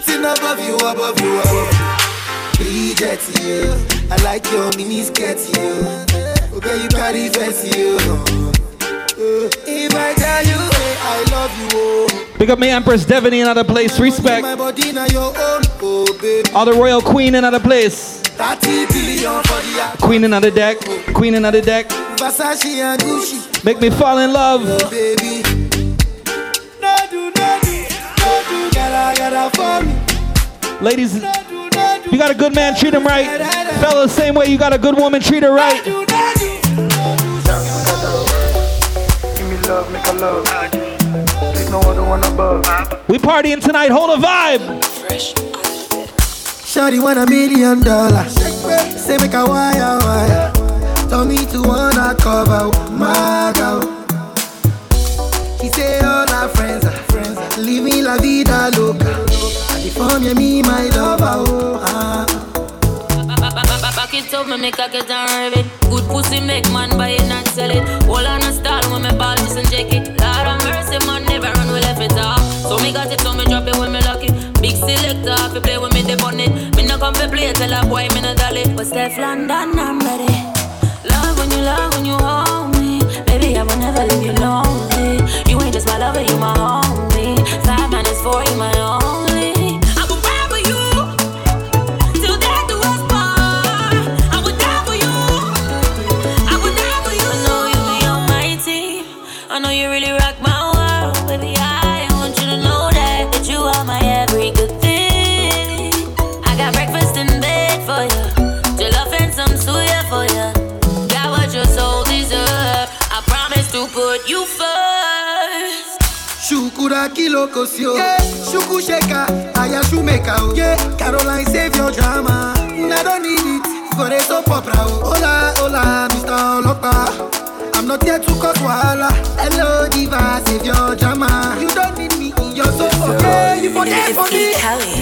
Sitting above you, above you, above you. Jet you. I like your mini skirt, you. Okay, you carry fancy, you. Uh, if I tell you, hey, I love you, oh. Big up me Empress Devaney another place. Respect. My body now your own, oh baby. All the royal queen another place. 30 billion for the Queen another deck. Queen another deck. Versace and Gucci, Make me fall in love. oh baby. Ladies, No do, no do, you got a good man, treat him right. Fellas, same way you got a good woman, treat her right. do, no do. Give me love, make a love. There's no other one above. We partying tonight, hold a vibe. Shawty want a million dollars. Say make a wire wire. Tell me to wanna cover my girl. She say all her friends are friends. Living la vida loca. And the me my lover. Oh, ah. Back it up, me make a get and rev it. Good pussy make man buy it and sell it. Hold on a style when me ball just and check it. Lord of mercy, man, never run, we left it off. So me got it, so me drop it when me lock it. Big selector, if you play with me, they on it. Me no come to play, tell a boy, me no dolly. But Steph London, I'm ready. Love when you love, when you hold me. Baby, I will never leave you lonely. You ain't just my lover, you my homie. Five minus four, you my only. Shukura kilo kosio. Yeah. Shuku sheka, aya shumeka. Oh. Yeah. Caroline save your drama. I don't need it for a soap opera. Oh. Hola, hola, Mr. Olopa. I'm not here to cause wahala. Hello, diva, save your drama. You don't need me in your soap opera. You for there for me.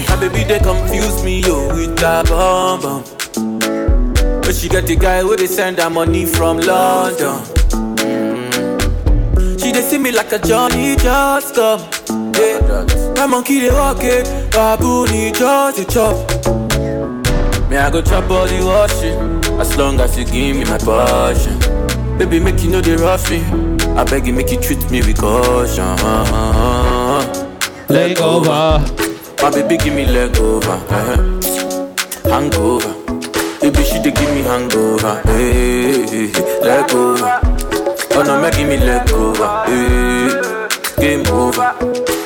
My baby they confuse me yo with that bomb bomb. But she got the guy where they send her money from London. They see me like a Johnny just come. Yeah. My monkey they walk it, baboon he just a chop. Me I go chop all the washing, as long as you give me my passion. Baby make you know they rush me. I beg you make you treat me with caution. Leg over. My baby give me leg over, uh-huh. hangover. Baby she dey give me hangover, hey, hey, hey, leg over. No, make give me leg over, hey, game over.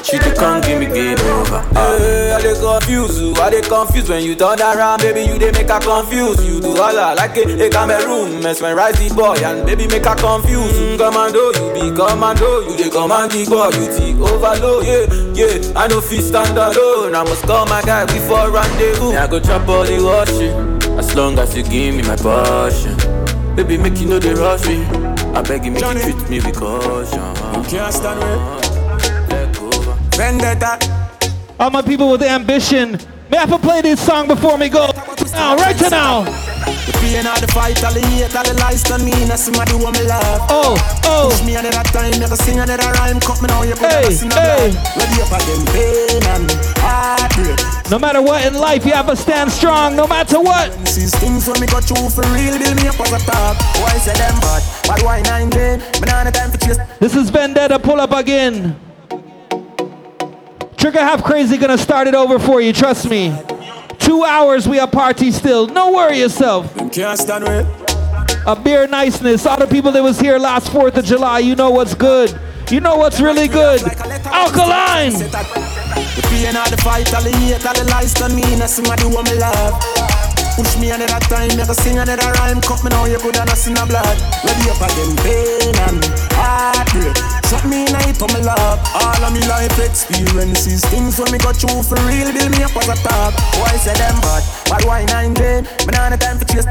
She dey come give me game over. Hey, I dey confuse you, I dey confuse when you turn around, baby you dey make her confuse. You do all I like a, a Cameroon, mesmerize the boy and baby make her confuse. Mm, commando, you be commando, you dey command the boy, you take overload, yeah, yeah. I no fit stand alone, I must call my guy before rendezvous. Me, I go chop all the washing, as long as you give me my portion, Baby, make you know they rush me. I beg you, make you treat me with caution. can't stand with Vendetta. All my people with ambition. May I play this song before me go? Now, right to now. The pain of the fight, all the hate, all the lies done me. Now see my do what me love. Oh, oh. Push me another time, never sing another rhyme. Cut me now, you put Hey, hey, in a hey. blood. Ready up again, pain and heartbreak. No matter what in life, you have to stand strong, no matter what. These things when me go through for real, build me up as a top. Why say them bad? But why nine then? Me nah no time for chase. This is Vendetta, pull up again. Trigger Half Krazy gonna start it over for you, trust me. Two hours, we are party still. No worry yourself. Can't stand with. A beer niceness. All the people that was here last 4th of July, you know what's good. You know what's really good. Alkaline. The pain of the fight, all the hate, all the lies done me. Now see my do what me love. Push me another time, never sing another rhyme. Cut me now, you could have not seen a blood. Ready up again, pain and heartbreak. Shut me night on me love. All of me life experiences, things when me go through for real, build me up as a top. Why say them bad? But why nine then? Me nah no time for chase.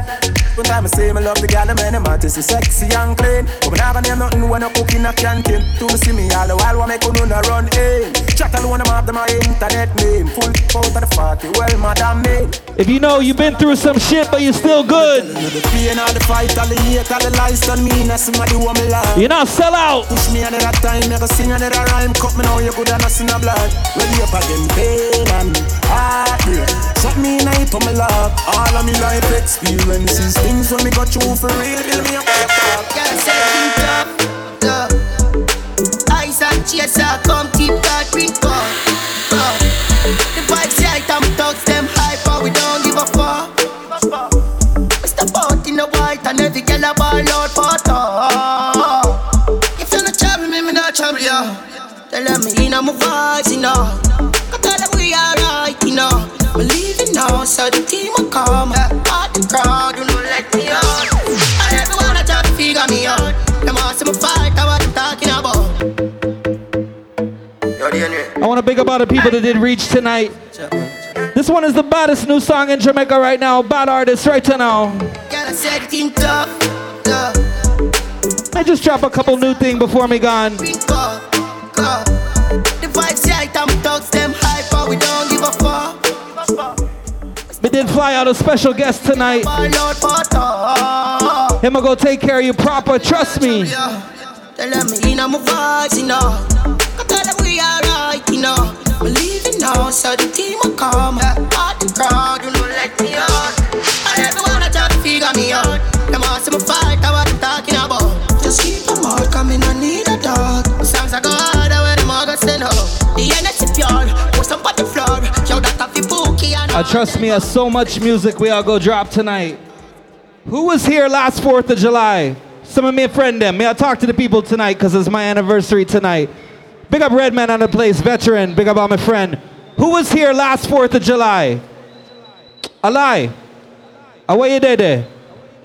One time I say me love the gal, man, them artists is sexy and clean. But me nah gonna name nothing when I cook in a canteen. To me see me all the while, what make you no run in? Chat alone, them have them my internet name. Full out of the party, well, madam me. If you know you've been through some shit, but you're still good, The pain the fight, all the hate, all the lies done me. Now see my do me love. you're not sell out. Push me another time, never sing another rhyme. Cut me now, you could have not seen a blood. Ready up again, pain and heartbreak. Shot me in for my love. All of me life experiences, things when me got you for real, build me up. Girl, say think tough, tough. Ice and chaser, come keep that drink up. Uh. The vibes right, I'm thugs, them hype, but we don't give a fuck. We step out in the white and every girl a ball out for talk. Me, me not trouble you. Tell them me in my vibes, you know. Cause tell them we alright, you know. We leaving now, so the team will come. Out the crowd, you know, let me out. And everyone a try to figure me out. Them want see me fight, I what I'm talking about. I want to big up all the people that did reach tonight. This one is the baddest new song in Jamaica right now. Bad artist right now. I think tough, tough. I just drop a couple new thing before me gone. Drink up, up. The vibes right, I'm thugs, them we don't give a fuck. We did fly out a special guest tonight. Him for go take care of you proper, trust me. Tell them in my vibes, you know. Tell them we alright, you know. Leaving now, so the team will come. The crowd, you know, let me out. And everyone a try to figure me out. Them see Uh, trust me, there's so much music we all go drop tonight. Who was here last 4th of July? Some of me friend them. May I talk to the people tonight because it's my anniversary tonight. Big up Redman on the place, veteran. Big up all my friend. Who was here last 4th of July? A lie. Away you there.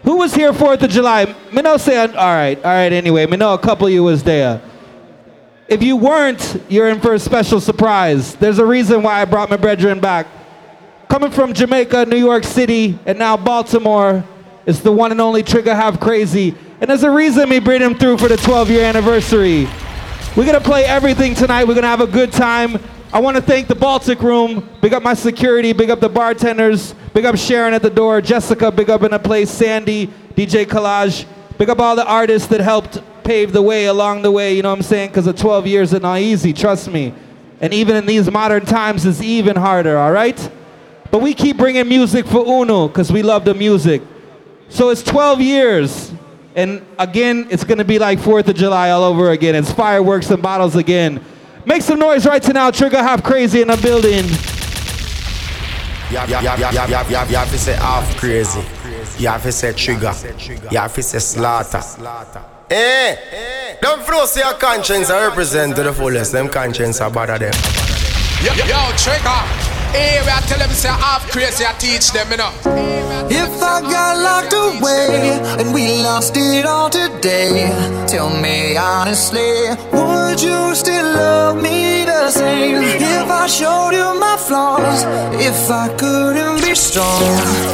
Who was here 4th of July? Me know say, all right, all right, anyway. Me know a couple of you was there. If you weren't, you're in for a special surprise. There's a reason why I brought my brethren back. Coming from Jamaica, New York City, and now Baltimore, it's the one and only Trigger Half Krazy. And there's a reason we bring him through for the 12 year anniversary. We're gonna play everything tonight. We're gonna have a good time. I wanna thank the Baltic Room. Big up my security, big up the bartenders, big up Sharon at the door, Jessica, big up in the place, Sandy, DJ Collage. Big up all the artists that helped pave the way along the way, you know what I'm saying? Because the 12 years is not easy, trust me. And even in these modern times, it's even harder, all right? But we keep bringing music for Uno because we love the music. So it's 12 years. And again, it's going to be like 4th of July all over again. It's fireworks and bottles again. Make some noise right to now. Trigger half crazy in the building. You have, you have, you have, you have, you have, you have to say half crazy. You have to say trigger. You have to say slaughter. Eh, don't force your conscience and represent to the fullest. Them conscience are bother them. Yo, yo, trigger. I tell them say half crazy, I teach them, you know. If I got locked away and we lost it all today, tell me honestly, would you still love me the same? If I showed you my flaws, if I couldn't be strong,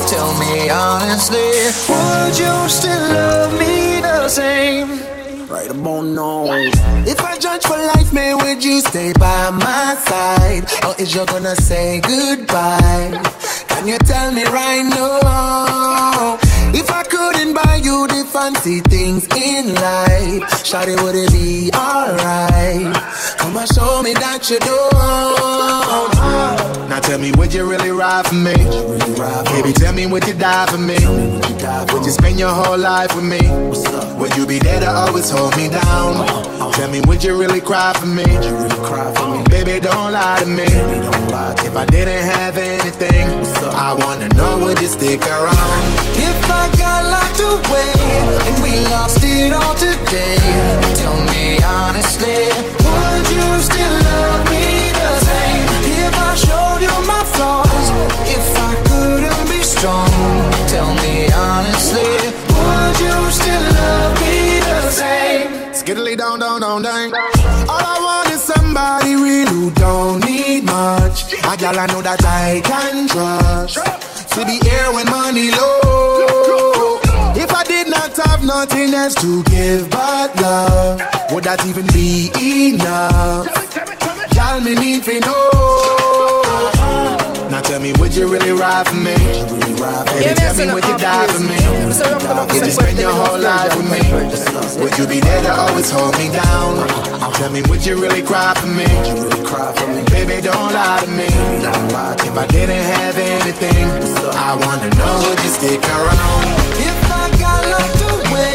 tell me honestly, would you still love me the same? Right about now. If I judge for life, man, would you stay by my side? Or is you gonna say goodbye? Can you tell me right now? If I couldn't buy you the fancy things in life, Shawty, would it be alright? Come and show me that you don't. Now tell me, would you really ride for me? Baby, tell me, would you die for me? Would you spend your whole life with me? Would you be there to always hold me down? Uh-huh. Tell me, would you really cry for me? Would you really cry for me? Baby, don't lie to me. If I didn't have anything, so I wanna know, would you stick around? If I got locked away and we lost it all today, tell me honestly, would you still love me gal I know that I can trust. To be here when money low. If I did not have nothing else to give but love, would that even be enough? Gal, me need to know. Now tell me, would you really ride for me? Baby, tell me, would you die for me? Would you spend your whole life with me? Would you be there to always hold me down? Tell me, would you really cry for me? Baby, don't lie to me. If I didn't have anything, I wanna know, would you stick around? If I got locked away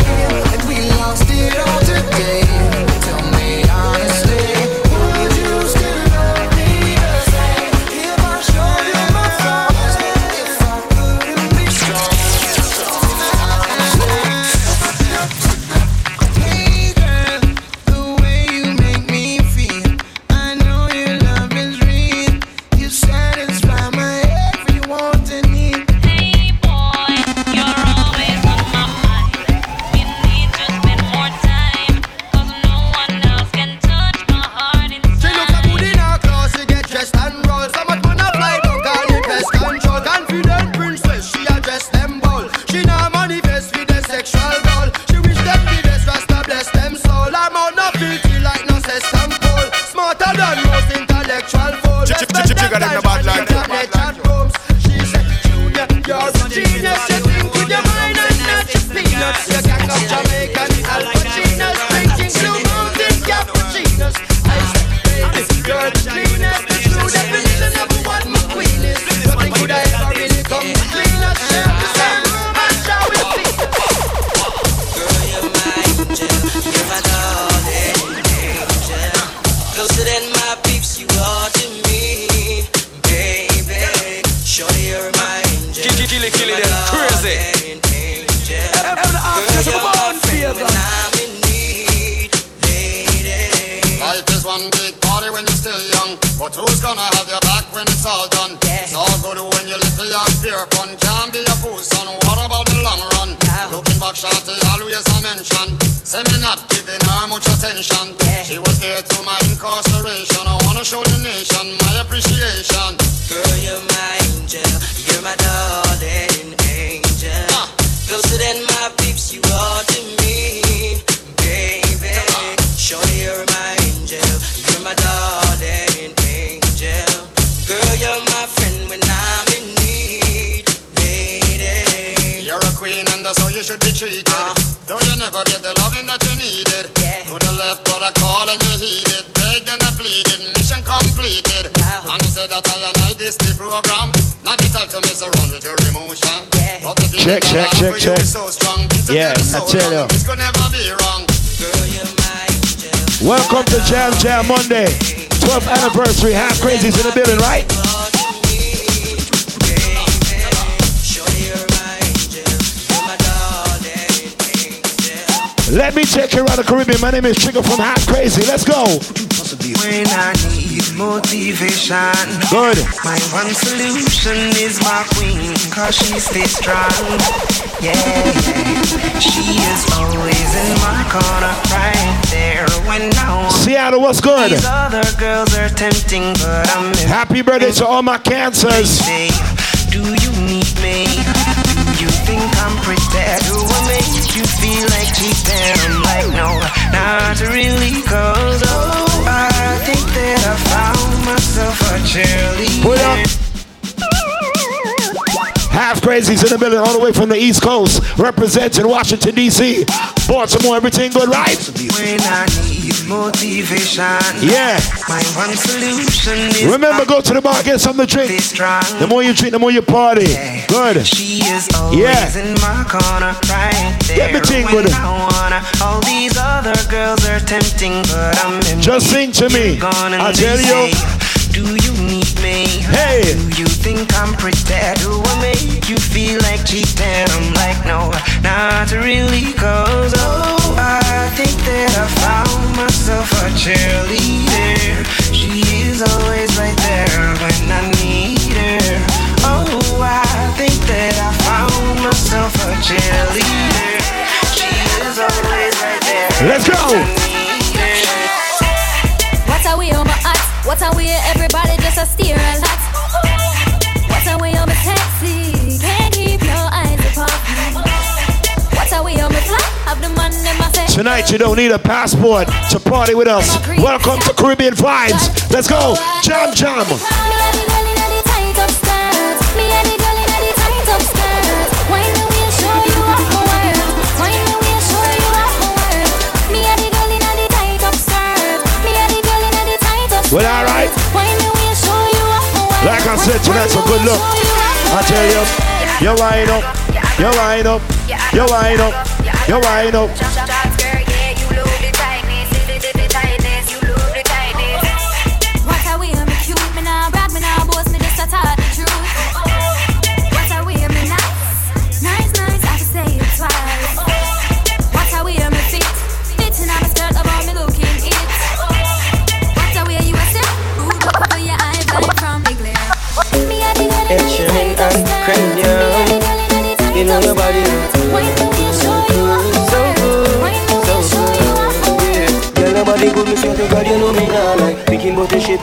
and we lost it all today, should be treated. Though you never get the loving that you needed. To the left, but I call and you heeded. Begged and I pleaded, mission completed. And you said that I and I this the program. Not the type to mess around with your emotion. But the feeling Check, check, I check, you check. is so strong. It's Yeah, good I tell and you. This could never be wrong. Welcome to Jam Jam Monday, 12th anniversary. Half crazies in the building, right? Let me take you around the Caribbean. My name is Trigger from Half Krazy. Let's go. When I need motivation, Good. My one solution is my queen, cause she stays strong. Yeah, yeah. She is always in my corner, right there when I want. Seattle, what's good? These other girls are tempting, but I'm Happy birthday to all my cancers. Say, do you need me? You think I'm pretty? Do I make you feel like cheating? I'm like, no, not really, cause oh, I think that I found myself a cheerleader. Put up. Half crazies in the building, all the way from the East Coast, representing Washington, D.C. Baltimore, everything good, right? When I need motivation, Yeah. my one solution is Remember, go to the bar, get something to drink. The more you drink, the more you party. Good. She is always Yeah. in my corner, right there. Get me ting when wanna. All these other girls are tempting, but I'm in. Just sing to me. I tell you. Do you need me? Hey. Do you think I'm pretty? Do I make you feel like cheating? I'm like, no, not really, cause oh, I think that I found myself a cheerleader. She is always right there when I need her. Oh, I think that I found myself a cheerleader. She is always right there. Let's go. What are we everybody just a steer and? What are we on my taxi? Can't keep your eyes apart. What are we on my fly? Have the man in my say. Tonight, you don't need a passport to party with us. Welcome to Caribbean Vibes. Let's go. Jam, jam. Well, all right. Like I said, tonight's a good look. I tell you. You wind up. You wind up. You wind up. You wind up. What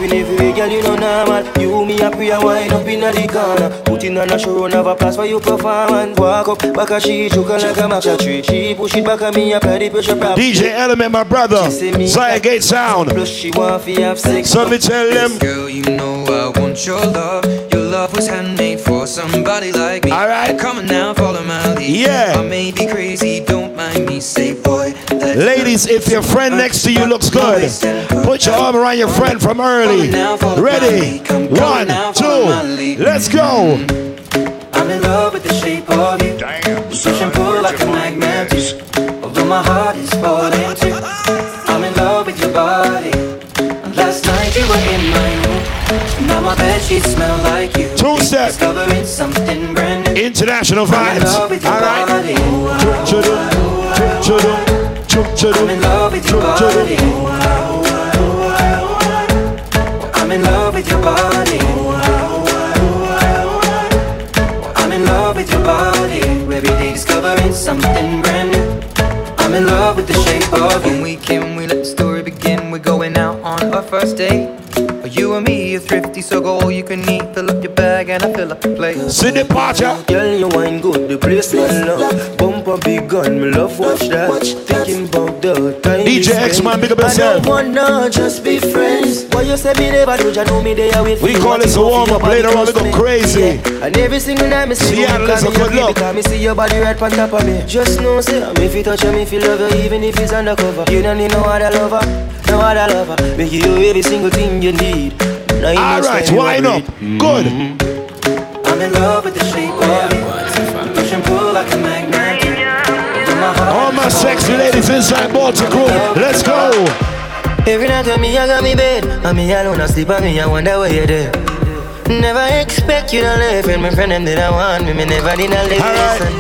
in every way, girl, you know normal. You, me, a prayer, wind up in the corner. Putting on a show, run have a place for you performance. Walk up, back a she, choke her like a matcha tree. She push it back at me, apply the pressure prop. DJ Element, my brother. Zion Gate Sound. Plus she want fi have sex. So me tell them. Girl, you know I want your love. Your love was handmade for somebody like me. Alright. Come on now, follow my lead. Yeah. I may be crazy, don't Ladies, if your friend next to you looks good, put your arm around your friend from early. Ready? One, two, let's go. I'm in love with the shape of you. Damn. Push and pull like a magnet. Although my heart is falling too. I'm in love with your body. Last night you were in my room. Now my bed sheets smell like you. Two step. Discovering something brand new. International I'm in vibes. love with your All right. I'm in love with your body. I'm in love with your body. I'm in love with your body. Every day discovering something brand new. I'm in love with the shape of When you. we can, we let the story begin. We're going out on our first date. You and me are thrifty, so go all you can eat. Fill up your bag and I fill up the plate. See the Pacha. Girl, you wine good, the place man love. Bumper big gun, me love watch that. Thinking about the time. we DJ X spend. man, big up I don't wanna just be friends. Why you say me never do, you know me there with We you. call this a warm up. Later on, we go crazy. Yeah. And every single night me see you, Seattle because is a me good happy look. Because me see your body right on top of me. Just know, say, me if you touch me, if you love you, even if it's undercover. You don't need no other lover, no other lover. Me give you every single thing you need. Now you All must right, find wind your up. breed. Good. Mm-hmm. I'm in love with the shape of you. Push and pull like a magnet. My All my sexy ladies inside Baltic crew. Let's go. Every night when me I got me bed And me alone I sleep and me I wonder where you're there Never expect you to leave And my friend them did I want me Me never did I listen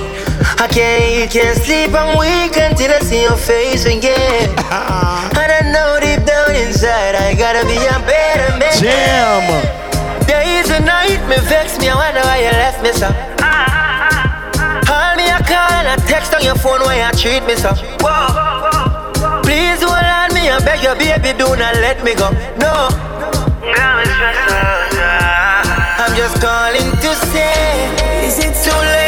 I can't eat, can't sleep I'm weak until I see your face again And I know deep down inside I gotta be a better man Damn. Days and night me vex me I wonder why you left me so Call me a call and a text on your phone why you treat me so Please hold on me, I beg you, baby, do not let me go. No. I'm just calling to say, is it too late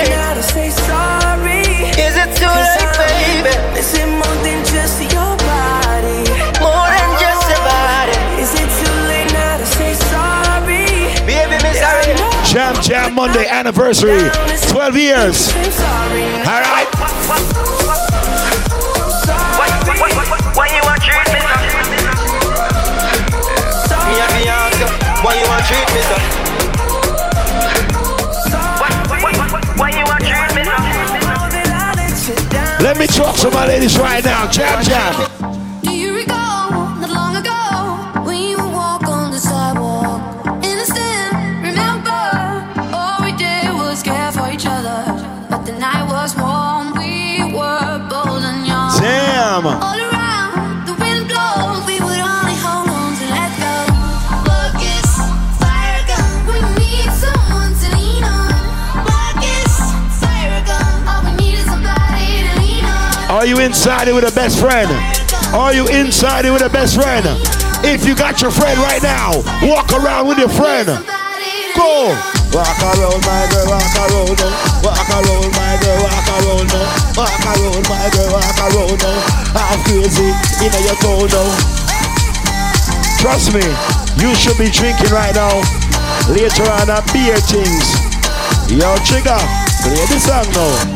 Monday anniversary. 12 years. All right. Why you want treat me so? To ask you, why you want treat me so? Why you want treat me so? Let me talk to my ladies right now. Jam Jam. You inside it with a best friend? Are you inside it with a best friend? If you got your friend right now, walk around with your friend. Go. Walk around my girl, walk around now. Walk around my girl, walk around now. Walk around my girl, walk around now. I'm crazy, in your toe now. Trust me, you should be drinking right now. Later on, a beer things. Yo, Trigger, play the song now.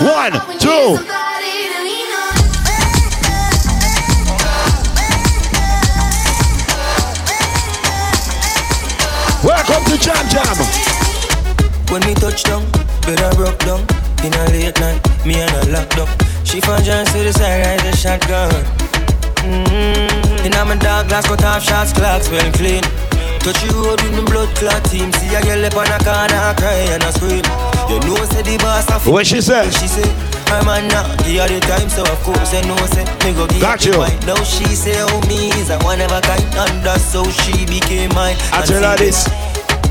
One, two. Welcome to Jam Jam. When me touch down, I broke down. In a late night, me and her locked up. She found John to the side, ride the shotgun. Mm-hmm. In a my dog glass, cut off shots, clocks well clean. Touch you road with me blood clot team. See a girl up on a corner, cry and a scream. You know, say the boss of What she said? She say, my man now, the time, so of course I know, say, me go give Got you. wine. Now she say, oh, me is a one of a kind, and that's how she became mine. I And tell her this.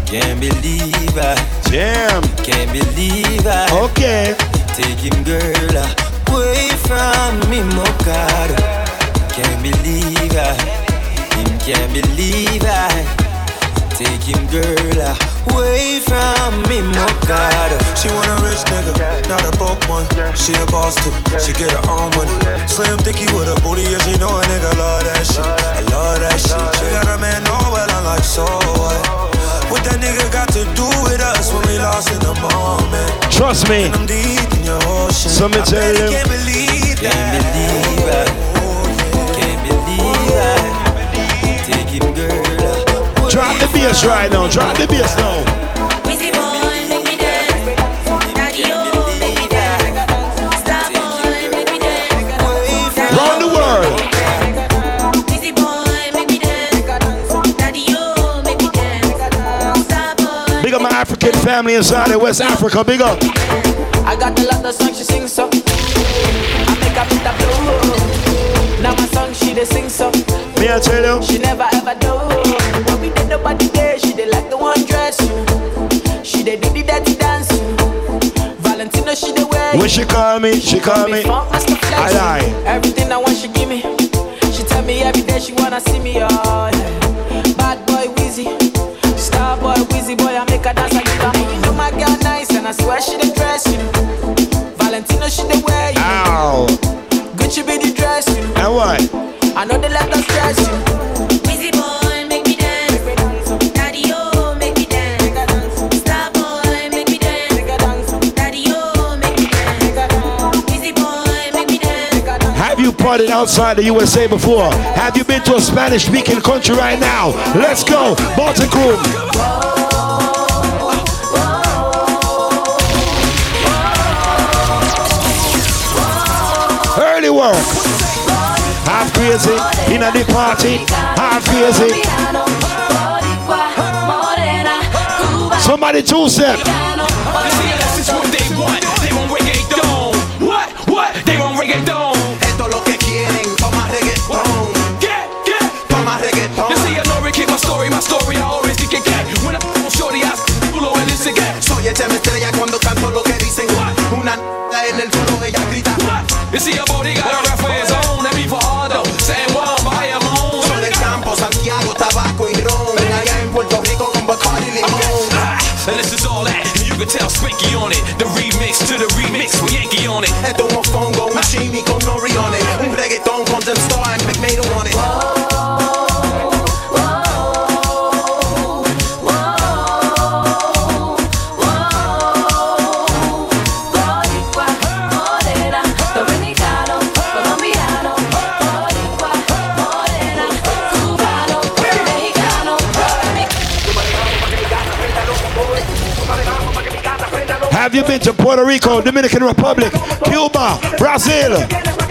Can't believe I. Damn. Can't believe I. Okay. Take him, girl, away from me, Mokado. Can't believe I. Him can't believe I. Take him, girl, away from me, God. She want a rich nigga, not a broke one. She a boss too, she get her own money. Slim thicky with a booty, yeah, she know a nigga love that shit. I love that shit. She got a man, know well, I'm like, so what? What that nigga got to do with us when we lost in the moment? Trust me. And I'm deep in your ocean. So me I tell bet you. can't believe that. Oh, can't believe I. Can't believe I. Take him, girl. Drop the bass right now. Drop the bass now. Up African family inside of West Africa. Big up. I got a lot of songs she sing so. I make beat the blow. Now my song she so. Me I tell you. She never ever do. When we did nobody there, she dey like the one dress you. She dey do the dirty dance you. Valentino she dey wear. When she call me, she call me. Flex. Aye, aye. Everything I want she give me. She tell me every day she wanna see me. Oh yeah. Bad boy Wheezy. Star boy Wheezy boy I make her dance like that. You know my girl nice and I swear she the dress you. Valentino she the wear you. Ow. Gucci be the dress you. And what? Have outside the USA before? Have you been to a Spanish speaking country right now? Let's go. Baltic Room. Early work. Half Krazy in a the party. Half Krazy. Somebody two step. What? What? They want reggaeton. Lo que quieren, toma reggaeton. Get, get, toma reggaeton. You see, I know keep my story, my story, I always get, get, get. When I'm shorty, I culo and listen, get. Soy el tema estrella cuando canto lo que dicen. Una n- en el suelo ella grita. You see, your body got a rap for his own. Let me for Hardo. San Juan, Bayamon. Soy del campo, Santiago, tabaco y ron. Allá en Puerto Rico con Bacardi limón. Ah, and this is all that. You can tell Spanky on it. The remix to the remix with Yankee on it. Esto es un mofongo, un chimi con nori to Puerto Rico, Dominican Republic, Cuba, Brazil?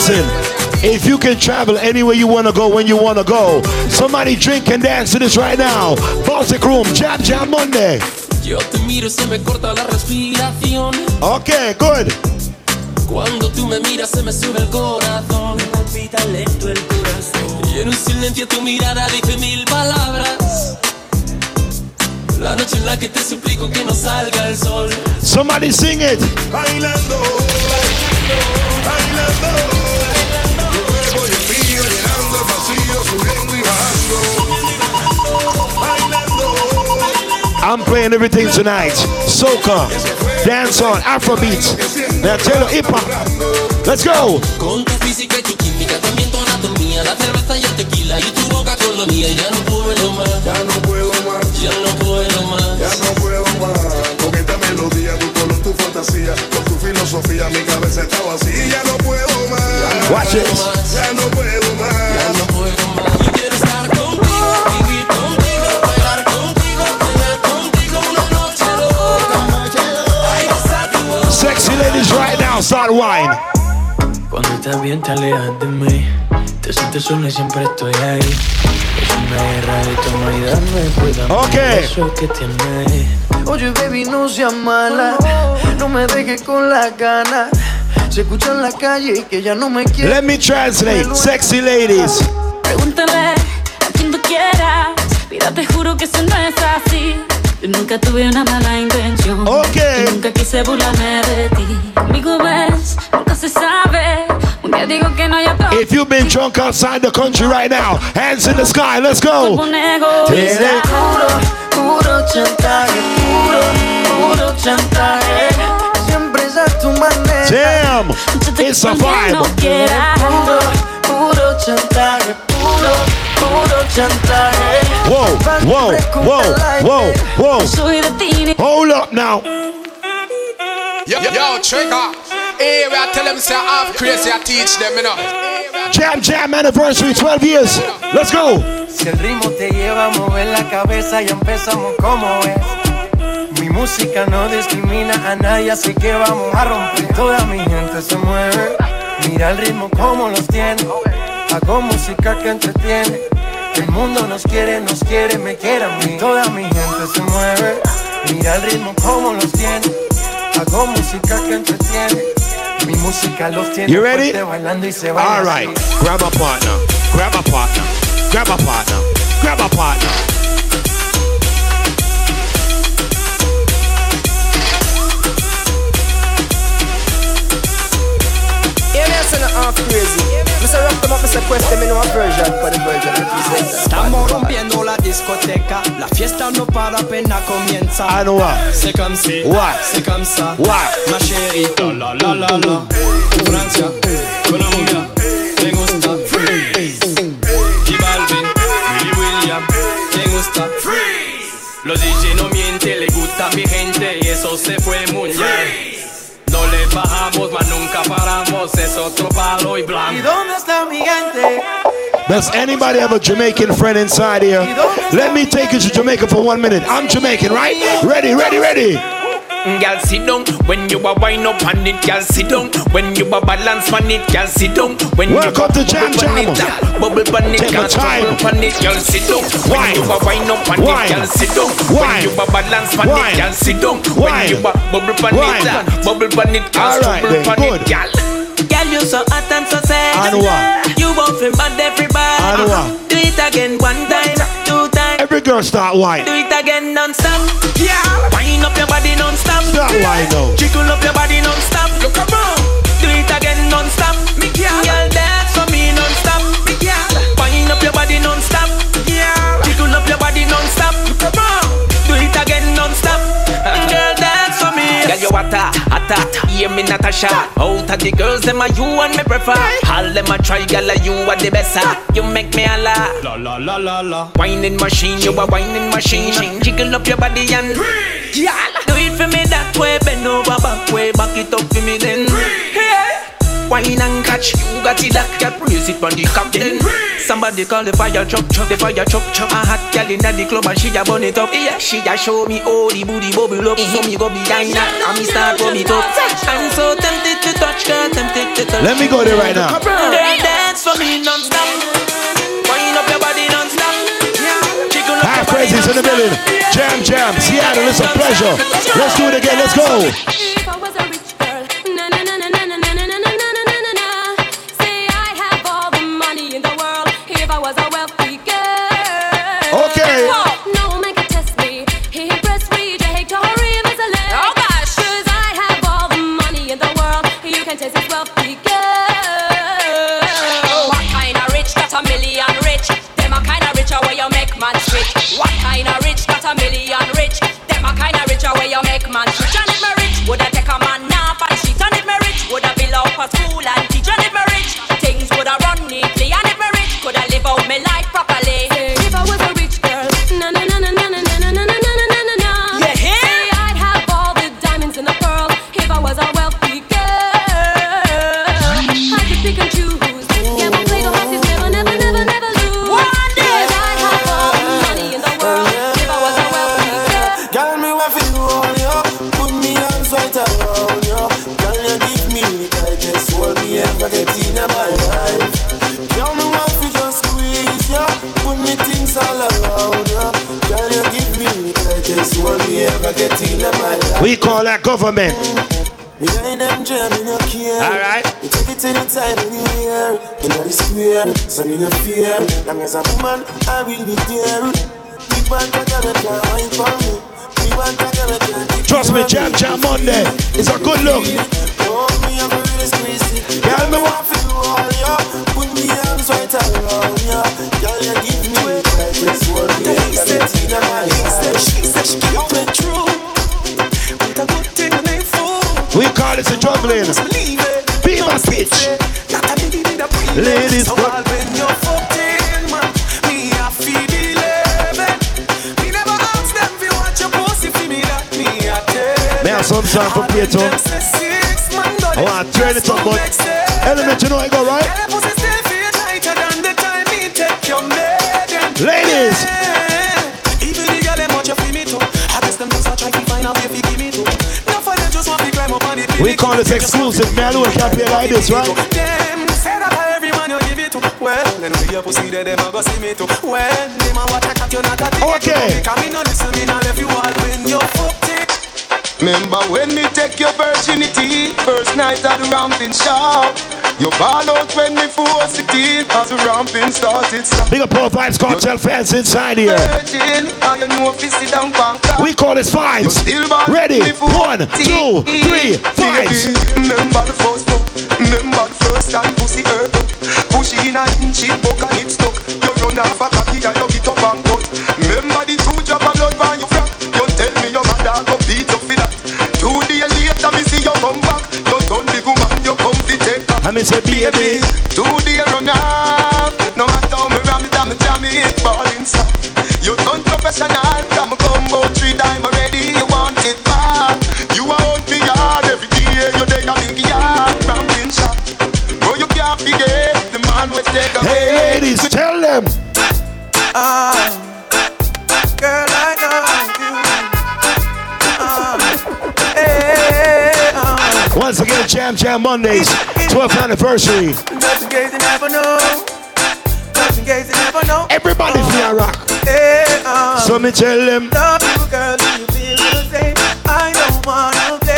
Listen. If you can travel anywhere you want to go when you want to go, somebody drink and dance to this right now. Baltic Room, Jam Jam Monday. Yo te miro y se me corta la respiración. Okay, good. Cuando tú me miras se me sube el corazón. palpita lento el corazón. Y en un silencio tu mirada dice mil palabras. La noche en la que te suplico que no salga el sol. Somebody sing it. Bailando, I'm playing everything tonight. Soca, dancehall, Afrobeat. Now tell hip hop. Let's go. Con tu física y tu química, también tu anatomía, la cerveza y el tequila y tu boca con la mía. Ya no puedo más, ya no puedo más, ya no puedo más, Ya no puedo más con esta melodía, tu color, tu fantasía, con tu filosofía, mi cabeza está vacía. Ya no puedo más. Watch it. Ya no puedo wine. Cuando estás bien te alejas de mí Te sientes sola y siempre estoy ahí Es una guerra de toma y dame Cuídame Ok. de eso que tienes Oye, baby, no seas mala. No me dejes con la gana. Se escucha en la calle que ya no me quiere. Let me translate. Sexy ladies. Pregúntale a quien tú quieras. Mira, te juro que eso no es así. Yo nunca tuve una mala intención. Y nunca quise burlarme de ti. Amigo, ves, nunca se sabe. Un día digo que no hay. If you've been drunk outside the country right now, hands in the sky, let's go. Un. Puro, puro chantaje, puro, puro chantaje. Siempre es a tu manera. Damn, it's a vibe. Puro, puro chantaje, puro, puro chantaje. Whoa, whoa, whoa, whoa, whoa. Hold up now. Yo, yo, trigger. Hey, we are tell them say have crazy, I teach them, you know. Jam Jam anniversary, 12 years. Let's go. Si el ritmo te lleva a mover la cabeza y empezamos como es. Mi música no discrimina a nadie, así que vamos a romper. Toda mi gente se mueve. Mira el ritmo como los tiene. Hago música que entretiene. El mundo nos quiere, nos quiere, me quiere a mí. Toda mi gente se mueve. Mira el ritmo como los tiene. Hago música que entretiene. Mi música los tiene You ready? bailando y se baila All right. así. Grab a partner. Grab a partner. Grab a partner. Grab a partner. Yeah, crazy. Me say rock them up, me say quest them in one version for the version represent. Estamos rompiendo la discoteca, la fiesta no para apenas comienza. Know what. C'est comme si, c'est comme ça, ma chérie. La la la la la. Francia, Colombia, me gusta. Freeze. Y Balvin, Willy William, me gusta. Freeze. Los DJ no mienten, le gusta a mi gente y eso se fue muy bien. No le bajamos, mas nunca paramos, es otro palo y ¿Y dónde está mi gente? Does anybody have a Jamaican friend inside here? Let me take you to Jamaica for one minute. I'm Jamaican, right? Ready, ready, ready. Girl, sit down when you are wind up on it. Girl, sit down when you are balance on it. Girl, sit down when Welcome you to Jam bubble on Jam. it. Bubble on it, Take your girl, time. bubble on it. Girl, sit down Wine. when you are wind up on Wine. it. Girl, sit down Wine. when you are balance on Wine. it. Girl, sit down Wine. when you are bubble on Wine. it. Bubble on it, girl, All right, bubble then, on good. it, girl. Girl, you so hot and so sexy. I know what. You both feel bad everybody. I know what. Do it again one time, two times. Every girl start wine. Do it again non-stop. Yeah. Wind up your body non-stop. Start wine now. Jiggle up your body non-stop. Look around. Do it again non-stop. Me girl. Me. Girl, you hotter, hotter. Hear me, Natasha. Out of the girls, them are you and me prefer. All them a try, girl, you are the best. You make me holla. La la la la la. Whining machine, you a whining machine. Jiggle up your body and Yeah. Do it for me that way, bend over back way, back it up for me then. Yeah. Wine and catch. You got it, that girl, praise it on the captain. Somebody call the fire truck, truck, the fire truck, truck. A hot girl inna the club and she a burn it up. Yeah, she a show me how the booty bubble up. So me go behind her and me start rub it up. I'm so tempted to touch, girl, tempted to touch. Let me go there right now. Girl, dance for me non-stop. Wind up your body non-stop. Jiggle up Half crazies in the building. Jam, jam. Seattle, it's a pleasure. Let's do it again. Let's go. Life. We call that government. Them in your care. Alright. You take it anytime anywhere. You know the square, so me no fear. Long as a woman, I will be there. Big man can never can wine for me. Big man can never can Trust me, Jam Jam Monday is a good look. Me I'm really squeezy. Girl, me want to hold ya. Put me arms right around ya. Girl, you give me the tightest hold me ever get in my life. She said she keep it. Be my bitch. Ladies, So when you're 14, man. Me a feel 11. Me never ask them if you want your pussy for me that me tell. I have some for I to turn it up, but element, you know I go right. Exclusive. Man, we can't play like this, right? Them say that every man you give it to. Well, then we your pussy there, them a go see me too. Well, them a watch a cat, you not a dick. Okay. Come in on listen, me not left you all when you're fucked it. Remember when me take your virginity First night at the ramping shop You ball out when me force it in As the ramping started Big up all Vybz Kartel fans inside here. Virgin, and you know if you sit down We call this vibes. Ready? One, two, three, vibes. Remember the first fuck Remember the first time pussy hurt up Push in a inch it and it stuck You run off a me say baby Once again, Jam Jam Mondays, 12th anniversary. Everybody's in a rock. Uh-huh. So me tell them. Love you, girl, you feel the same. I don't wanna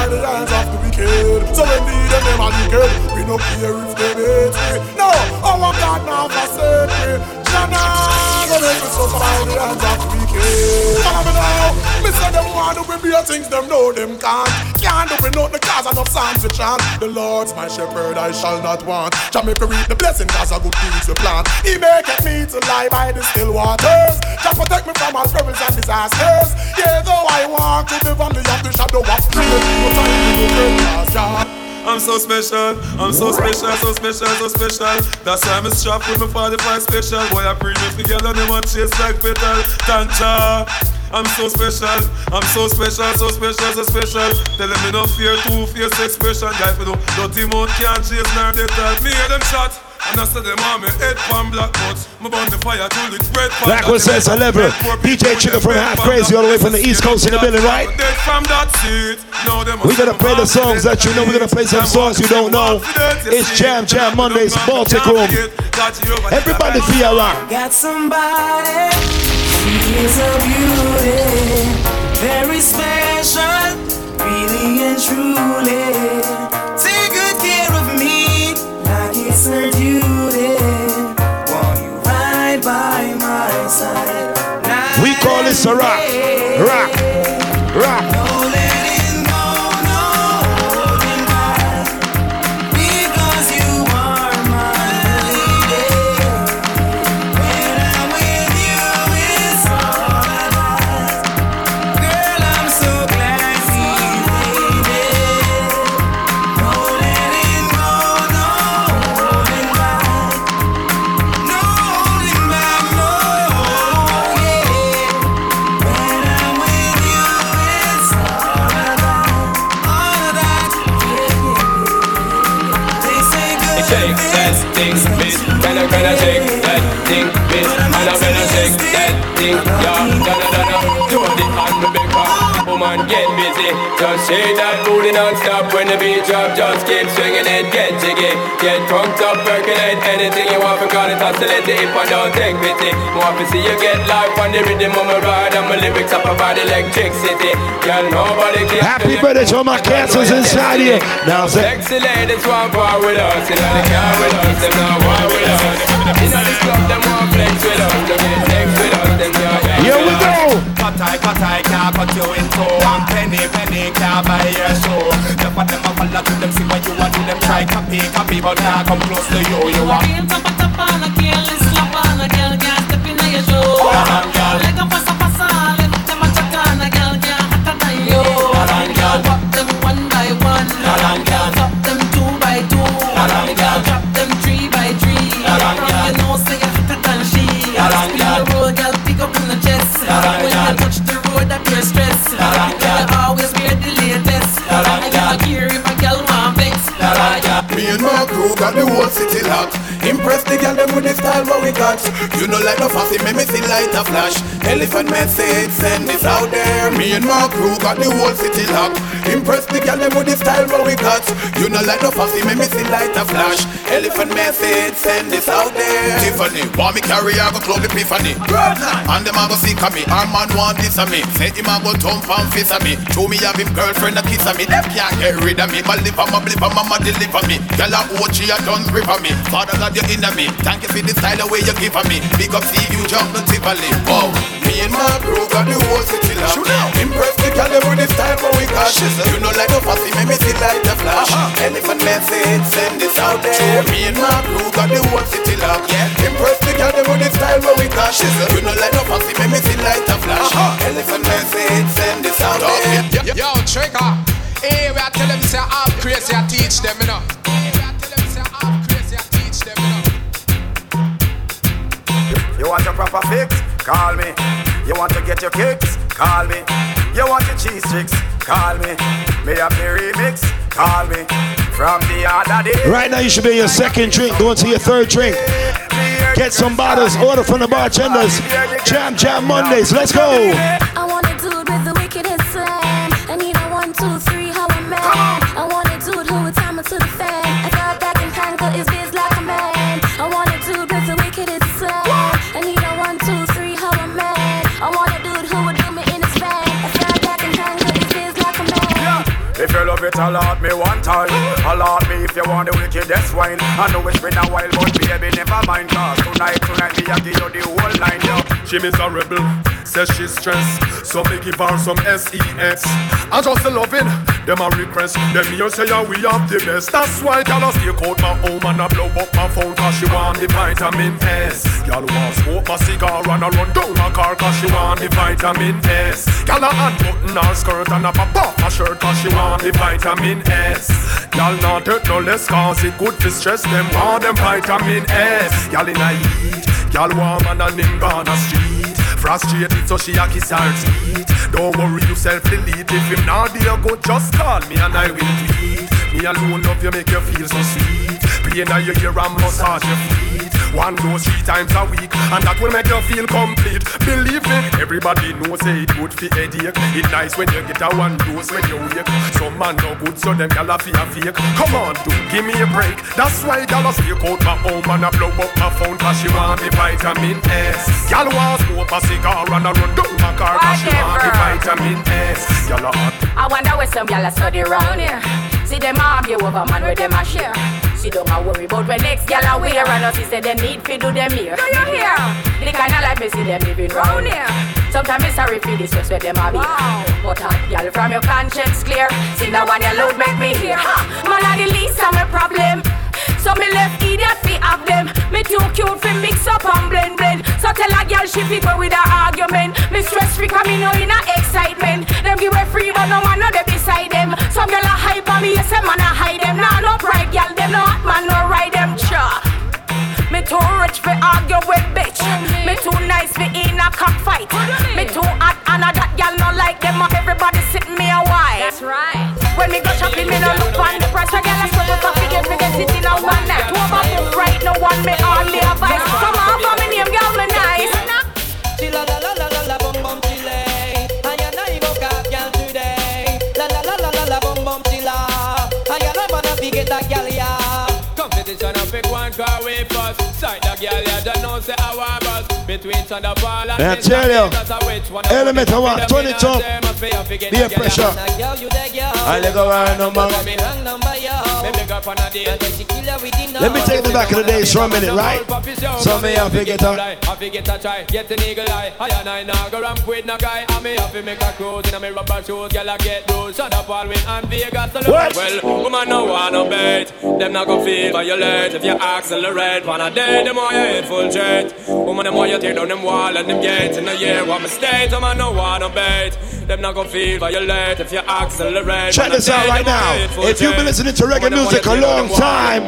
by the hands of the wicked. So when the them are wicked, we no care if they hate me. No, our God not forsake me. Jana, don't make me suffer by the hands. Want to be things, them know them can't. Can't do it, not the cause enough songs to chant. The Lord's my shepherd, I shall not want. Jah make me reap the blessing, cause a good things we plant. He maketh me to lie by the still waters. Jah protect me from all troubles and disasters. Yeah, though I walk to valley of the shadow of death, no to no great cause Jah I'm so special, I'm so special, so special, so special. That's why I'm a strap with my 45 special. Boy, I bring it together, them want chase like petal. Tancha. I'm so special, I'm so special, so special, so special. Tell them me no fear, two face expression. Guy for no dirty mouth can't chase nor they tell me hear them shot. And I said them on me head pan black nuts. Me burn the fire till it's red. Black one says 11. DJ Trigger from Half Krazy all the way from the East Coast in the building, right? Dead from that seat. Now them We're gonna play the songs that you know. We're gonna play some songs you don't know. It's Jam Jam Mondays, Baltic Room. Everybody feel around. Got somebody, a beauty, very special, really and truly. Take good care of me, like it's her duty. Won't you ride by my side? We call this a. Rock. Rock. Just shake that booty non-stop when the beat drop. Just keep swinging it, get jiggy. Get drunk up, percolate anything you want. Because it's oscillating if I don't take pity. Want to see you get life on the rhythm of my ride. And my lyrics up about electricity. Girl, nobody can. Happy birthday to all my cancers inside here. Now say. Sexy ladies want war with us. You know they care with us. Them not war with us. You know this club them want flex with us. Them get sex with us. Them can't Here we go. Cut I, cut I, can't cut you in two. One penny, penny, can't buy your show The of them a follow to them, see what you want, do them try copy, copy But now come close to you, you want Always the whole city locked Impress the girl them with the style what we got. You know like no fussy, make me see light a flash. Elephant message, send this out there. Me and my crew got the whole city locked. Impress the girl them with the style what we got. You know like no fussy, make me see light a flash. Elephant message, send this out there. Tiffany, want me carry I go club epiphany. And them a go see me, our man want this of me. Say him a go thump and fist of me. Show me have him girlfriend a kiss of me. Them can't get rid of me, my liver, my blipper, mama deliver me. Girl a OG a done grip of me. Father God you in me. Thank you for the style the way you give of me. Big up see you jump the Tivoli Wow. Me and my crew got the whole city locked Impress the girl with the style what we got. You know like no fussy make me see like the flash. Uh-huh. Elephant message send this out there. Me and my crew got the whole city locked Yeah. Impress the girl with the style what we got. You know like no fussy make me see like the flash. Uh-huh. Elephant message send this out there. Yo, yo, trigger. Hey, we are tell them say I'm crazy, I teach them, you know. You want your proper fix? Call me. You want to get your kicks? Call me. You want your cheese sticks? Call me. Me have the remix? Call me. From the other day. Right now, you should be in your second drink, going to your third drink. Get some bottles, order from the bartenders. Jam Jam Mondays, let's go. Allot me one time. Allot me if you want the wickedest wine. I know it's been a while, but baby, never mind. Cause tonight, tonight, me, I give you the whole line, yo. She miserable, says she's stressed. So me give her some SEX. I just a loving, them a request. Them here say yeah, we have the best. That's why girl I stake out my home and I blow up my phone cause she want the vitamin S. Girl want smoke my cigar and I run down my car cause she want the vitamin S. Girl a unbutton her skirt and a pop off her shirt cause she want the vitamin S. Y'all not hurt no less cause it good to stress them all them vitamin S. Y'all in a heat, y'all warm and a ning on the street. Frustrated so she a kiss her teeth. Don't worry yourself delete if him not there good just call me and I will tweet. Me alone love you make you feel so sweet. Pain in your ear and massage your feet. One dose three times a week, and that will make you feel complete. Believe me, everybody knows say it good for headache. It nice when you get a one dose when you wake. Some man no good, so them gyal a fear fake. Come on, dude, give me a break. That's why gyal a stake out my home and a blow up my phone 'cause she want the vitamin S. Gyal want smoke a cigar and a run down my car 'cause she want the vitamin S. Gyal a hot. I wonder where some gyal a study round here. See them argue over man where them a share. See don't a worry about when next gyal a wear and us say they need fi do them here. Do you hear? The kind of life me see them living round here. Sometimes me sorry for this where them a be. But hot gyal from your conscience clear. See that one you load make me hear. Ha! Man a the least of my problem. So me left idiot fi have them. Me too cute fi mix up and blend blend. So tell a girl she fi go with her argument. Me stress free 'cause me know in a excitement. Them give her free but no man no there beside them. Some girl a hype on me, yes, a man a hide them. Nah, no pride, girl, them no hot man, no ride them, cha. Me too rich for argue with bitch. Me too nice for in a cockfight. Me too hot and a that girl no like them. Everybody sit me a while. That's right. When me go shopping, me no look on the price. A girl a struggle for figure me get sitting on one night. Two of book right, no one me hardly advice. Come on, for me name, girl, me nice. Chilla la la la la la bum bum chile. And you know oh you go cap girl today. La la la la la la bum bum chilla. And you know wanna be oh get a girl yeah. Competition a pick one car way first. Side the girl ya just know say I want Between Thunderball and I tell you, I which one of element of them turn it up. them a pay a figure Be a pressure. ya. Girl, you the girl. I let go our number. Let me wrong number yo. Me big up on a day. And then she kill her with the Let me take the back of the days for a minute, right? So me have to get up. I fi get a try, get an eagle eye. I and I now go ramp with no guy. I me have to make a cruise in a rubber shoes. Girl I get those. Shut up all win and Vegas to look. What? Well, woman no no bait. Them not gon' feel violate if you accelerate. Wanna day, the more you hit full. Woman the more you tear down them wall and them gates in the year. What mistake? Woman no want no bait. Them not gon' feel violate if you accelerate. Check Wanna this out day, right now. you hit full If you've been listening to reggae Woman, the more music a long time,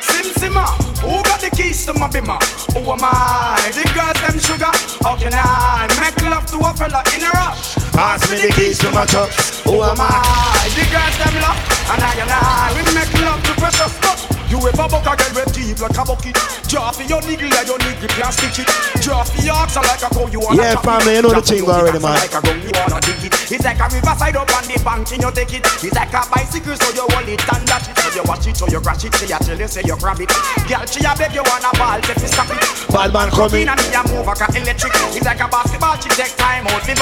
Sim Simma, who got the keys to my bimmer? Who am I? The girls them sugar. How can I make love to a fella in a rush? pass me the keys to my truck. Who am I? The girls them love, and I and I we make love to precious stuff. You ever buck a girl with deep like a bucket? For your niggle like your niggle can't it. For your ox like a cow you wanna Yeah, family, you know the Drop thing already, man. Like a gun you wanna dig it. It's like a riverside up on the bank and you take it. It's like a bicycle so you hold it and dash it. So you watch it, so you crash it. Say you tell you, say you grab it. Girl, she a beg you wanna ball, say fi stop it. Bad man coming. And me a move like a electric. It's like a basketball, she take time out me.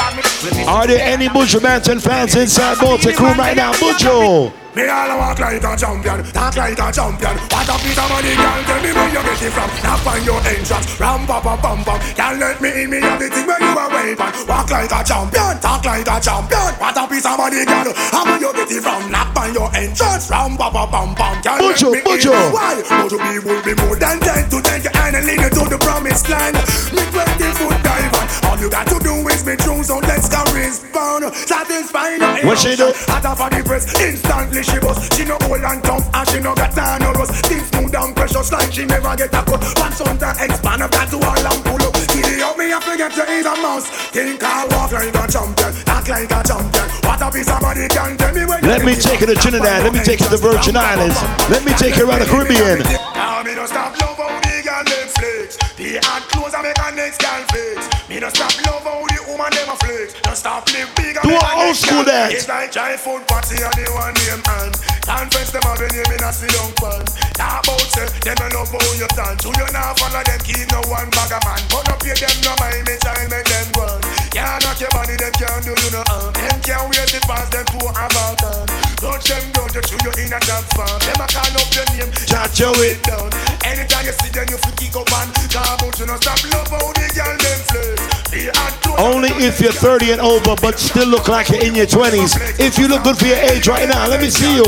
Are there any Buju Banton fans inside Baltic Crew right now? Buju! Me all walk like a champion, talk like a champion. What a piece of money, girl. Tell me where you get it from. Knock on your entrance, ram pa pa pam pam. Can't let me in, me have the thing where you are waving. Walk like a champion, talk like a champion. What a piece of money, girl. How where you get it from? Knock on your entrance, ram pa pa pam pam. Can't let me Buju. in. Why? Buju be will be more than ten to take your hand and lead you to the promised land. Me twenty foot diamond. All you got to do is me true, so let's go respond. Satisfy your What she do? Hot off of the press, instantly she bust. She no old and tough, and she no got time no rust. Things smooth and precious like she never get a cut. One son to expand, I've got to all and pull up. Giddy up, me I forget to eat a mouse. Think I walk like a champion, act like a champion. What a piece of body can tell me when Let me take you to Trinidad. Let me take you to the Virgin Islands. Let me take you around the Caribbean. Now me no stop love flex. The hard clothes I make a next girl fix. Me no stop love how the woman a flex. No stop live big Do make a a old school dance. It's like child food party and the one name and Conference them have a name in a sit down pan. Talk about say them no love how you dance. You you not follow them keep no one bag a man. But no pay them no mind me child make them run. Can't knock your body them can't do you no harm. Them can't wait it past them to about time. Touch them down to chew you in a dance farm. Them a call up your name. Jah Joey. down. Anytime you see them, you fi kick up and Come out, you no stop love how the girl them flex. The hot clothes Only if you're 30 and over, but still look like you're in your 20s. If you look good for your age right now, let me see you.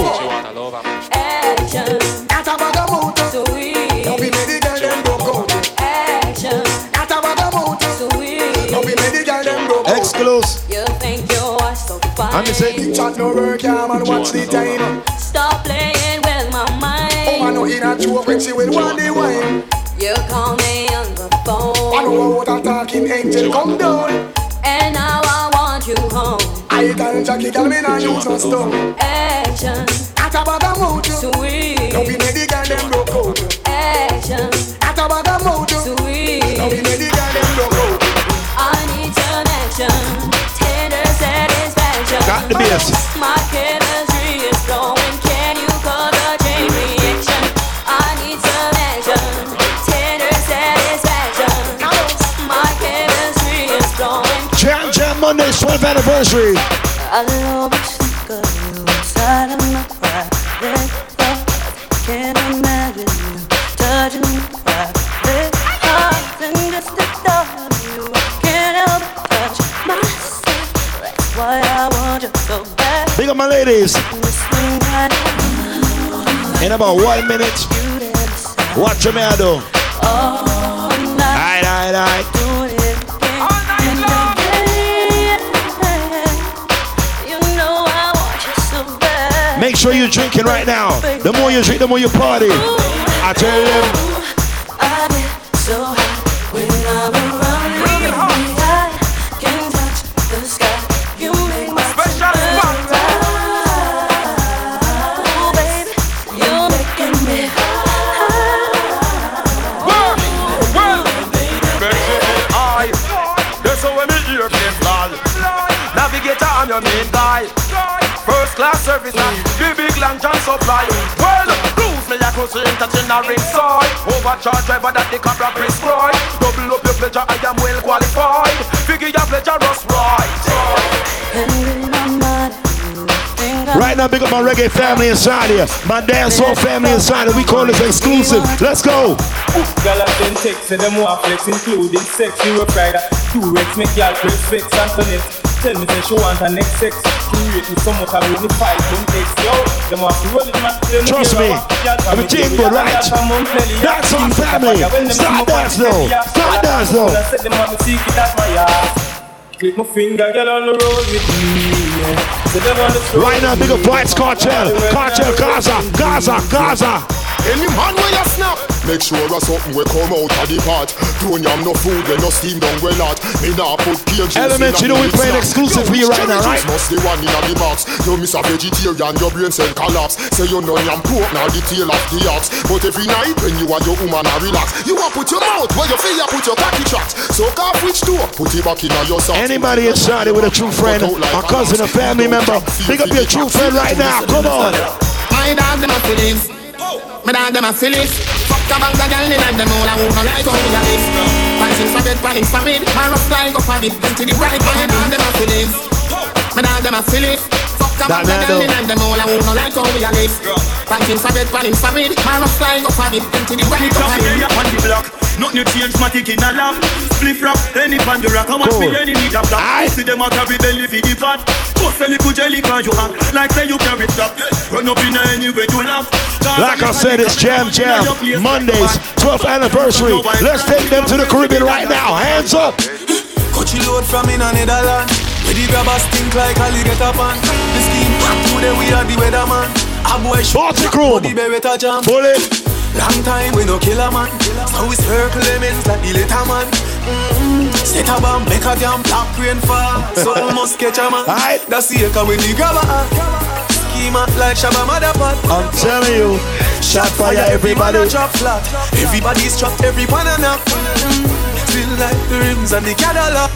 Action. Exclusive. You think you are so fine. I'm gonna say, Big chat no work, yeah, man, watch the time. Stop playing with my mind. Oh, man, no in a joke when she will want the wine. You call me on the phone. I know what a talking angel come down. And now I want you home. I can Jackie, girl, me not use no stone. Action. At a bag of mojo. Sweet. Now we make the girl them broke out. Action. At a bag of mojo. The bass. My chemistry is flowing. Can you call the chain reaction? I need some action. Tender satisfaction. My chemistry is flowing. Jam Jam Mondays 12th anniversary. Ladies. In about one minute, watch me I do. Alright, alright, alright. You you. Make sure you're drinking right now. The more you drink, the more you party. I tell them. John. Well, cruise me, I cruise touching a ringside. Overcharge driver that the camera prescribe. Double up your pleasure, I am well qualified. Figure your pleasure, Ross right. Right now, big up my reggae family inside here. My dancehall family inside here. We call this exclusive. Let's go. Girl, I send text, say them want flex, including sex. You a Friday, two Rex, make y'all press vex and connect. Tell me say she want her next sex. Create me some more with me fight, don't text. Yo, Trust me. Everything good, right? That's on family. Start dance though. Start dance though. Right now, big up Vybz Kartel. Kartel Gaza. Gaza. Gaza. Any man where you snap Make sure a something will come out of the pot. Don't yam no food when no steam down well hot. Me nah put cage Element, you know we playing exclusive for you right now, right? Must the one in the box. You miss a vegetarian, your brain cell collapse. Say you know yam pork, now the tail of the ox. But every night when you and your woman are relax You want put your mouth where you feel you put your cocky tracks So off which door, put it back in your socks. Anybody inside here with a true friend, a cousin, a family member, pick up your true friend right now. Come on. My dog them a feelings. Oh. My dog them a feelings. Fuck a bag of girl in like them all I won't like how me a live. Panties for bed, panties for bed. Man up like up on it. Empty the bright. My dog them a feelings. My dog them a feelings. Fuck a bag of girl in like them all I won't like how me a live. Panties for bed, panties for bed. Man up like up on it. Empty the bright. Top day up on the block. Nothing you change, matic in a lap. Flip rap, any pan the rock. I me any need a black. See them a carry belly for the pot. Post a little jelly cause you hot. Like say you carry top. Run up in any way you laugh. Like I said, it's Jam Jam Mondays, 12th anniversary. Let's take them to the Caribbean right now. Hands up. Coachy load from in a Netherland. Where the grabbers stink like alligator pan. The scheme today we are the weatherman. A boy shot Baltic room. the beretta jam. Bullet. Long time we no kill a man. So we circle elements like the later man. Mm-hmm. Set a bomb, make a damn black rain fall. So we must catch a man. That's the echo with the grabber. Schema like Shabba Motherpot. I'm telling you, shot fire, everybody. drop flat. Everybody's trapped, every banana. Feel like the rims and the Cadillac.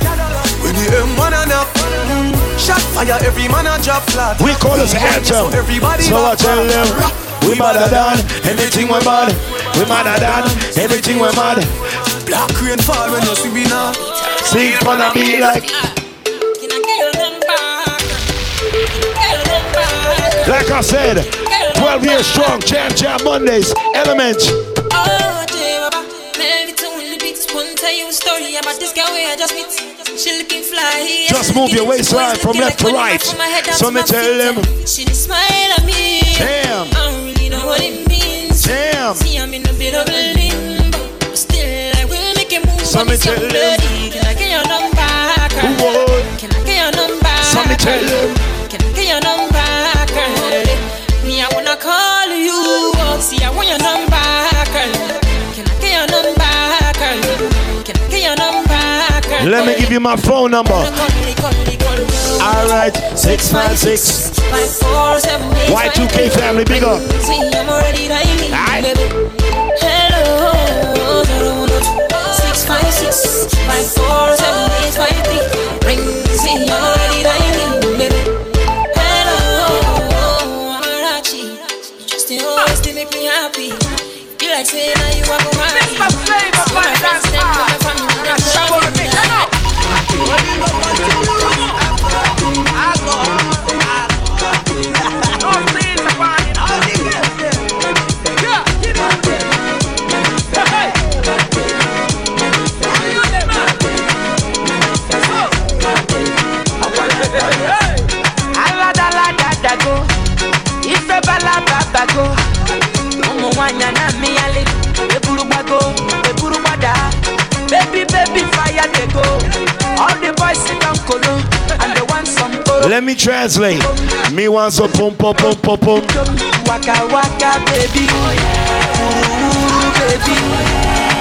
When the M1 and up. Shot fire, every man a drop flat. We call this anthem. So everybody So I tell them, we madder than anything we mad. We madder than everything we mad. Black rain fall when you see me now. Sing for the beat like. Like I said, 12 years strong, Jam Jam Mondays, Element. Oh, J-Baba, maybe two in the beats. One tell you a story about this girl where I just meet. She looking fly. Just move your waistline from left to right. So me tell them, She smile at me. Damn. I don't really know what it means. Damn. See, I'm in a bit of a limbo. But still, I will make a move. So on me this tell young them. Can I get your number? Who would? Can I get your number? So me tell them. Let me give you my phone number. Alright, 656 Y2K family, big up. Happy. You like saying now you go marry. Mr. Flavor, my friends, ife balaba bago ụmụ nwanyị na-amị ya lelu eburu gbago Let me translate. Me want some pum pum pum pum pum. Waka waka baby, ooh baby,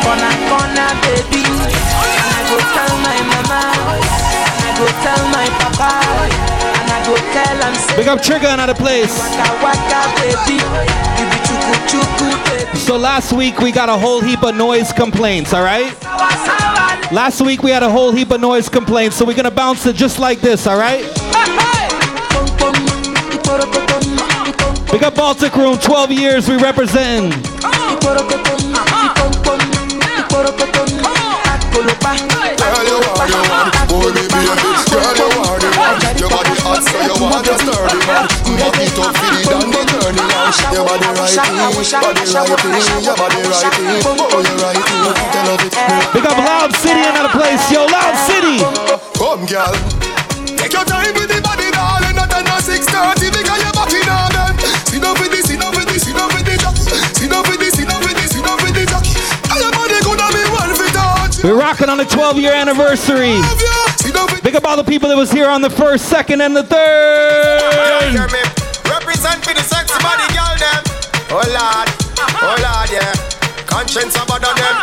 corner corner baby, and I go tell my mama, and I go tell my papa, and I go tell am say. Big up Trigger another place. Waka waka baby, you be chuku chuku baby. So last week we got a whole heap of noise complaints, all right? Last week we had a whole heap of noise complaints, so we're gonna bounce it just like this, all right? We got Baltic Room, 12 years we representing. Your body right in, body right in, your body right in. Oh, you right in, tell of it. Big up Loud City another place, yo, Loud City. Come, girl. Take your time with the body, darling. Not than a 6:30 because you're back in on them. Sit down with this, sit down with this, sit down with this. Sit down with this, sit down with this, sit down with this. And your body gonna be one fit touch. We're rocking on the 12 year anniversary. Big up all the people that was here on the first, second, and the third. Represent for the sexy body girl them. Oh lord, oh lord, yeah. Conscience about them.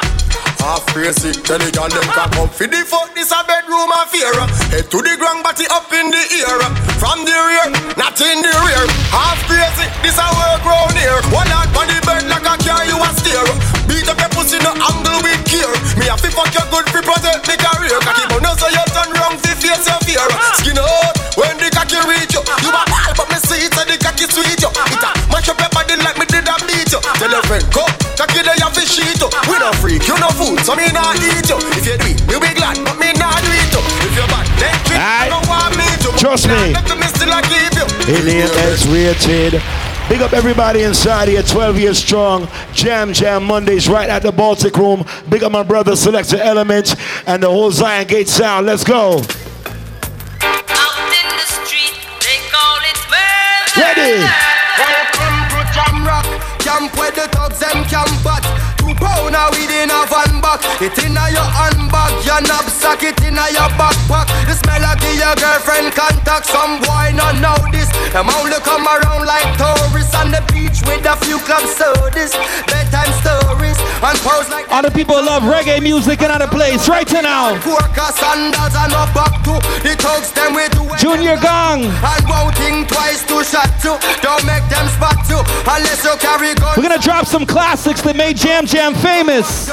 Half crazy, tell the girl them come for the fuck. This a bedroom affair. Head to the ground, body up in the air. From the rear, not in the rear. Half crazy, this a work round here. One out on the bed like a car you a steer. Beat up your pussy no angle with care. Me have to fuck your good fi protect me career. Cocky but no so you turn wrong fi face your fear. Skin out Tell your friend come, cocky there you fi sheet you. We no freak, you no fool, so me not eat you. If you do it, you be glad, but me not do it you. If you bad, then treat you no want me to. Trust me. Let me still a keep you. Alien X rated. Big up everybody inside here, 12 years strong. Jam Jam Mondays right at the Baltic Room. Big up my brother Selector Element and the whole Ziongate sound. Let's go. Ready. Camp where the thugs them camp. But Two pound a weed in a van back. It in a your handbag, your knapsack It in a your backpack. The smell of your girlfriend contact. Some boy not know this. Them only come around like tourists On the beach with a few club sodas. Bedtime stories And pose like All the people love reggae music in other place. Right now. Porker sandals and no back to The thugs them with the Junior Gang. And won't think twice to shot you Don't make them spot you Unless you carry gun We're gonna drop some classics that made Jam Jam famous.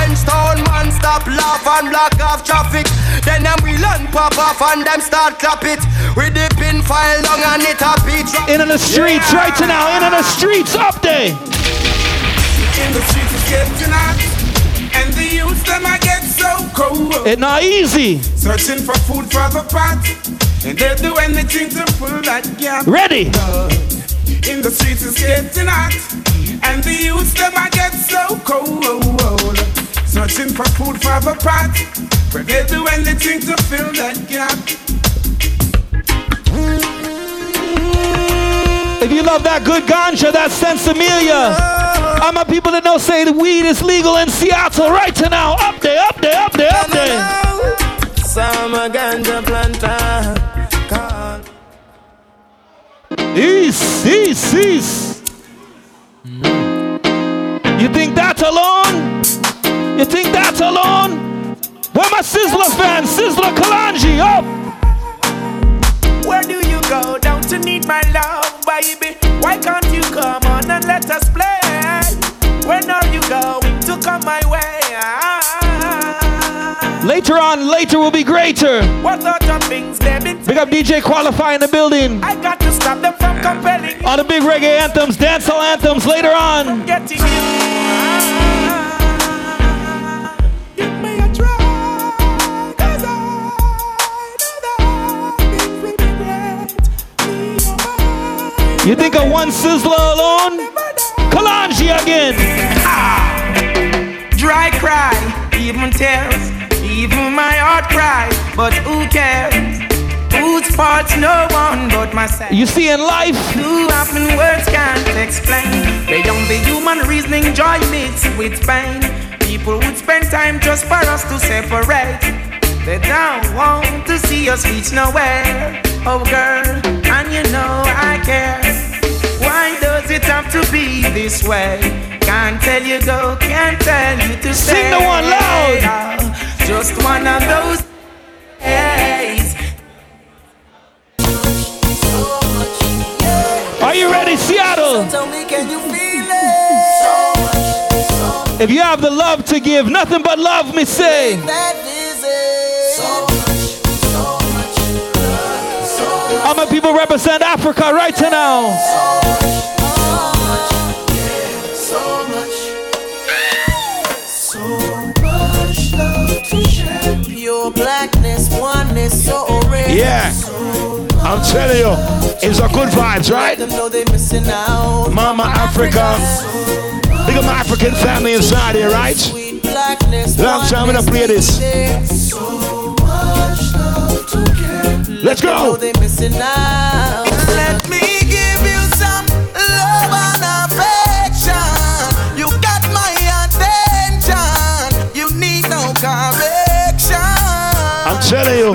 So when trench town man stop laugh and block off traffic Then them we learn pop off and them start clap it With the pin file long and it a beat In the streets right now. In the streets up there. In the streets is getting hot And the youths them I get so cold It not easy. Searching for food for the pot And they'll do anything to pull that gap Ready. In the streets is getting hot And the youths them I get so cold Searching for food for the pot But they'll do anything to fill that gap If you love that good ganja, that Sensimilia. I'm a people that know say the weed is legal in Seattle right to now. Up there, up there, up there, up there. Summer ganja planter. East, east, east. You think that alone? You think that's alone? Where my Sizzla fans? Sizzla Kalonji, up! Where do you go down to need my love, baby? Why can't you come on and let us play? When are you going to come my way? Later on, later will be greater. What sort of things they've been Big up DJ Qualify in the building. I got to stop them from compelling On the big reggae anthems, dancehall anthems later on. You think of one Sizzla alone? Kalonji again. Ah, Dry cry, even tears, even my heart cries, but who cares? Whose fault's no one but myself. You see, in life, Too often words can't explain. Beyond the human reasoning, joy mixed with pain. People would spend time just for us to separate. They don't want to see us reach nowhere. Oh, girl, and you know I care. Why does it have to be this way? Can't tell you go, can't tell you to stay. Sing the one loud. Just one of those days. are you ready, Seattle? Tell me, can you feel it? If you have the love to give, nothing but love, me say. All my people represent Africa right now. So much, so much love to share. Pure blackness, oneness, so rare. Yeah. I'm telling you, it's a good vibes, right? Them know they missing out. Mama Africa. Big up my African family inside here, right? Long time we don't play this. Let's go. they missing out. Let me give you some love and affection. You got my attention. You need no correction. I'm telling you,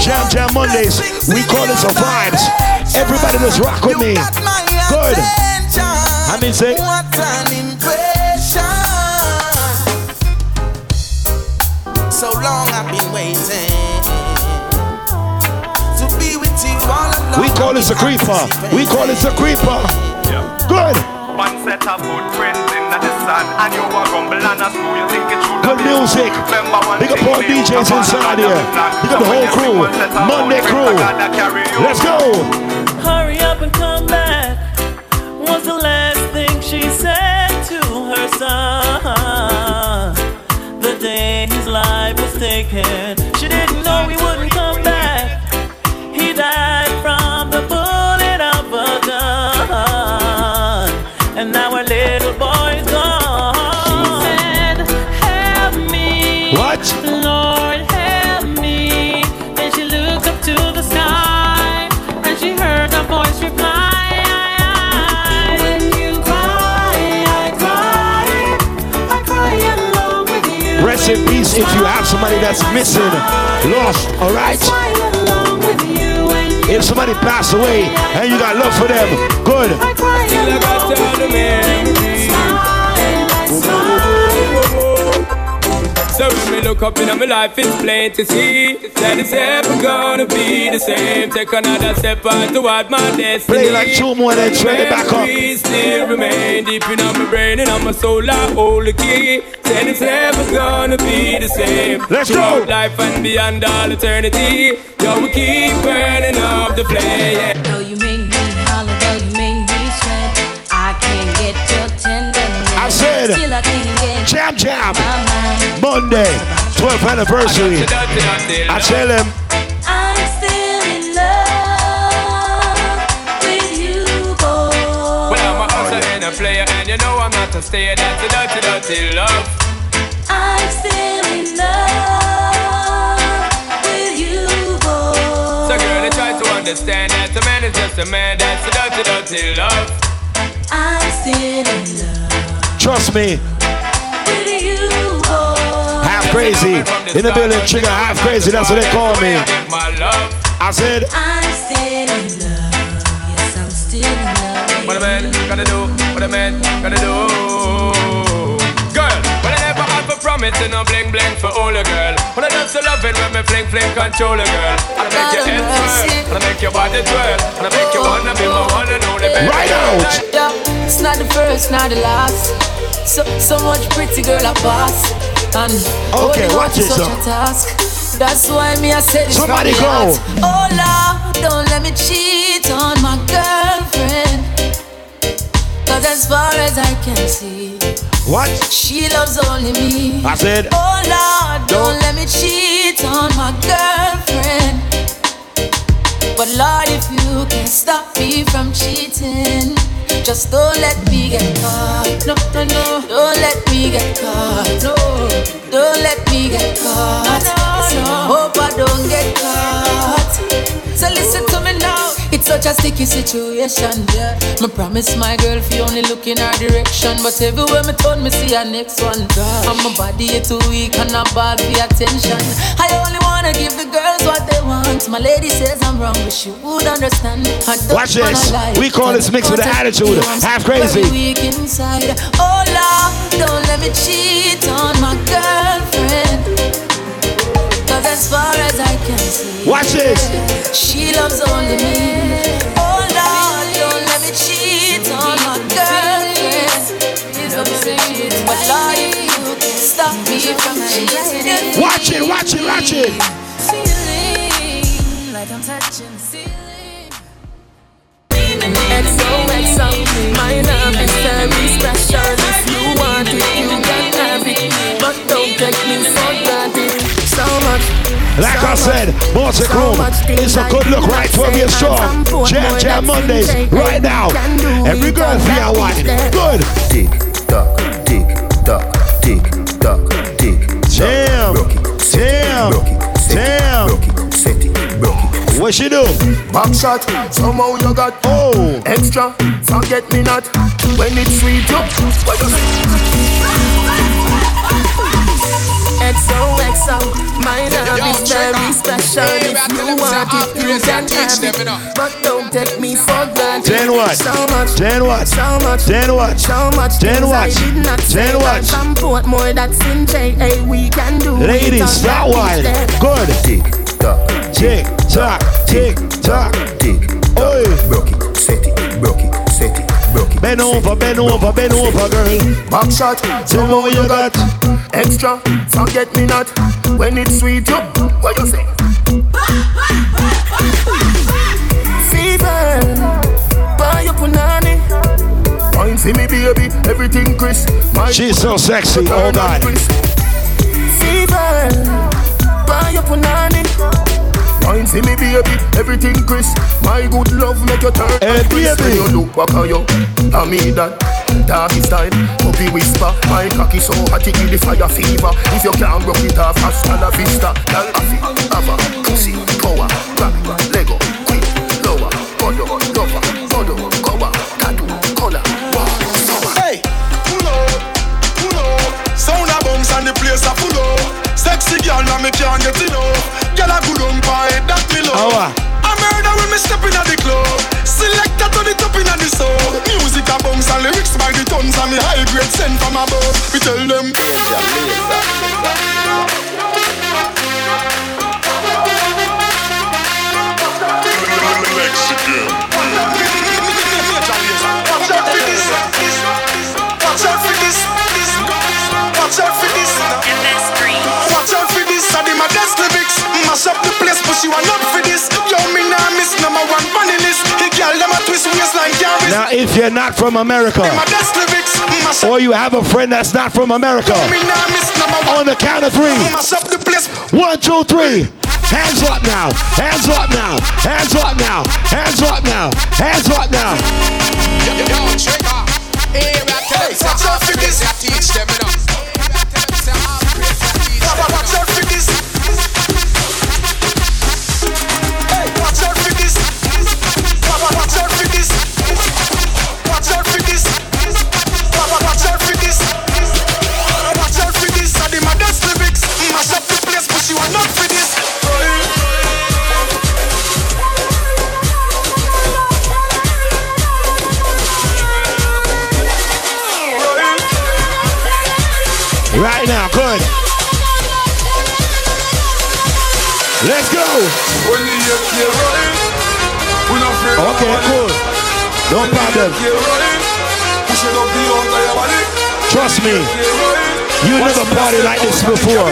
Jam Jam Mondays, we call this a vibes. Everybody just rock with me. Good. I mean, say, What an impression. So long I've been waiting we call it a creeper. We call it a creeper. Good. One set of good friends in the sun, and you are rumble and a screw. You think it should Good music. Big up all DJs inside here. Big up the whole crew. Monday crew. Let's go. Hurry up and come back. Was the last thing she said to her son. The day his life was taken, she didn't know he wouldn't come back. He died If you have somebody that's missing, lost, you and If somebody passed away and you got love for them, good. Look up in my life, it's plain to see that it's ever gonna be the same. Take another step on toward my destiny. Play like two more, then turn it back up. Memories still remain deep in my brain and on my soul. I hold the key. Said it's never gonna be the same. Let's go. Life and beyond all eternity. Yo, we keep burning up the flame. Though you make me holler, though you make me sweat, I can't get your tenderness. I said, Still I can't get Jam Jam. Monday, 12th anniversary. I tell him, I'm still in love with you, boy. Well, I'm a hustler and a player, and you know I'm not a stayer. That's a dirty, dirty love. I'm still in love with you, boy. So, girl, I try to understand that a man is just a man. That's a dirty, dirty love. I'm still in love trust me, crazy. In the building, trigger Half Krazy, that's what they call me. I said, I'm still in love. Yes, I'm still in love. What a man gotta do, what a man gotta do. Girl, well I never had for from me see no bling bling for all a girl. When I just love it when me fling fling control a girl. And I make your head twirl, and I make your body twirl, and I make you wanna be my one and only baby. Right out. Yeah, it's not the first, not the last. So so much pretty girl I pass. And Okay, watch it, such a task. That's why me I said this Somebody go. heart. Oh Lord, don't let me cheat on my girlfriend. Cause as far as I can see, What? she loves only me. I said, Oh Lord, don't, Don't- let me cheat on my girlfriend. But Lord, if you can stop me from cheating, just don't let me get caught. No, no, no. Don't let me get caught. No. Don't let me get caught. So I hope I don't get caught. So listen to me now. Such a sticky situation, yeah. Me promise my girl if you only look in her direction. But everywhere me turn, me see her next one. And my body is too weak and I ball for attention. I only wanna give the girls what they want. My lady says I'm wrong, but she would understand. Watch this. We call this mix with the attitude. Half Krazy. Weak inside. Oh Lord, don't let me cheat on my girlfriend. Cause as far as I can see, Watch this. she loves only me. Oh Lord, don't let me cheat on my girlfriend. But Lord, if you can stop me from cheating. Watch it, watch it, watch it. Feeling like I'm touching the ceiling. XOXO, my love is very special. If you want it, you can have it. But don't take me for granted. So much. Like so I said, much, Baltic so Room, it's a good look right not 12 years strong. and some Jam Jam Mondays, right now. Every girl all feel that one. is. Good. Tick tock, tick tock, tick tock, tick it, broke it. What she do? Back shot, somehow you got Oh. extra. Forget me not when it's sweet. You, what you XOXO, my love Yo, is check very out. special. Hey, If you want it, you can have it. But don't take me for granted. Then what? So much. Then what? So much. Then what? So much. Then things what? I did not Then say. what? And Some Portmore that's in Hey, we can do it Ladies, that one. Good. Tick tock, Tick tock, tick tock. tick Oi. tock, broke it, set it, broke it, set it, broke it. Bend over, bend over, bend over, girl. back shot, me what you got. extra. Forget me not when it's sweet. You, what you say? Fever, buy your punani. Wine for me, baby. Everything crisp. My She's so sexy. Oh God. Fever, buy your punani. Wine for me, baby. Everything crisp. My good love make you turn. Hey, crisp. When you look back at you, I mean that. Doggy style, puppy whisper. My cocky so hot it give the fire fever. If you can't rock it off, hasta la vista. Girl, have it, have a pussy, power, grab it, Sexy girl, now me can't get enough. Girl a good on pie, that me love. Oh, uh. I murder when me step in the club. Selector to the top in the soul. Music a bounce and lyrics by the tons and the high grade sent from above. We tell them. Watch out for this. Watch out for this. Watch out for this. Mash up the place, but she want not for this. Yo, me nah miss number one funny list. The girl them a twist waistline carries. Now, if you're not from America, My best lyrics. Mash up. or you have a friend that's not from America, Me nah miss number one. on the count of three. Mash up the place. One, two, three. Hands up now. Hands up now. Hands up now. Hands up now. Hands up now. Yo, yo, yo, trigger. Hey, I tell them, say, Watch out I'm for crazy, this. I teach them, you know. Okay, cool. No problem. Trust me. You never party like this before.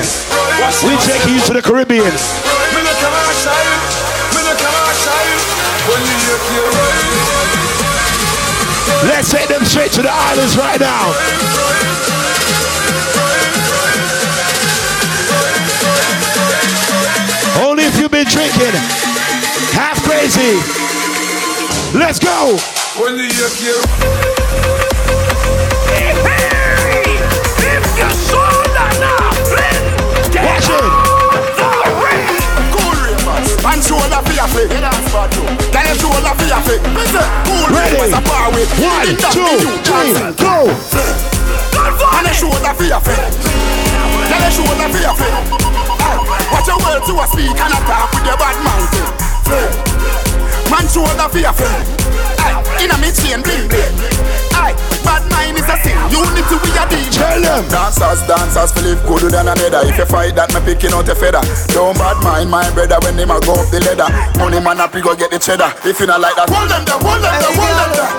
We take you to the Caribbean. Let's take them straight to the islands right now. Only if you've been drinking. Half Krazy. Let's go. when the Watch it. Cool ravers, man shoulder for your feet. Get off bad too. Get your shoulder for your feet. Listen, cool Ready. ravers a with. One, two, three, go. And a shoulder for your feet. Get your shoulder for your feet. Watch your words to a speak and a talk with your bad mountain. Man shoulder for your feet. Aye, In a mid chain bling bling. Aye, bad mind is a sin. Unity we a deal. Tell them. Dancers, dancers, feel live good than another. If you fight that, me picking out a feather. Don't bad mind my brother when him a go up the ladder. Money man up, he go get the cheddar. If you not like that, hold them there, hold them there, hold them there.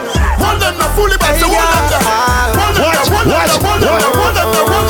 Hold them there, fully back, so hold them there. Hold them there, hold them there, hold them there,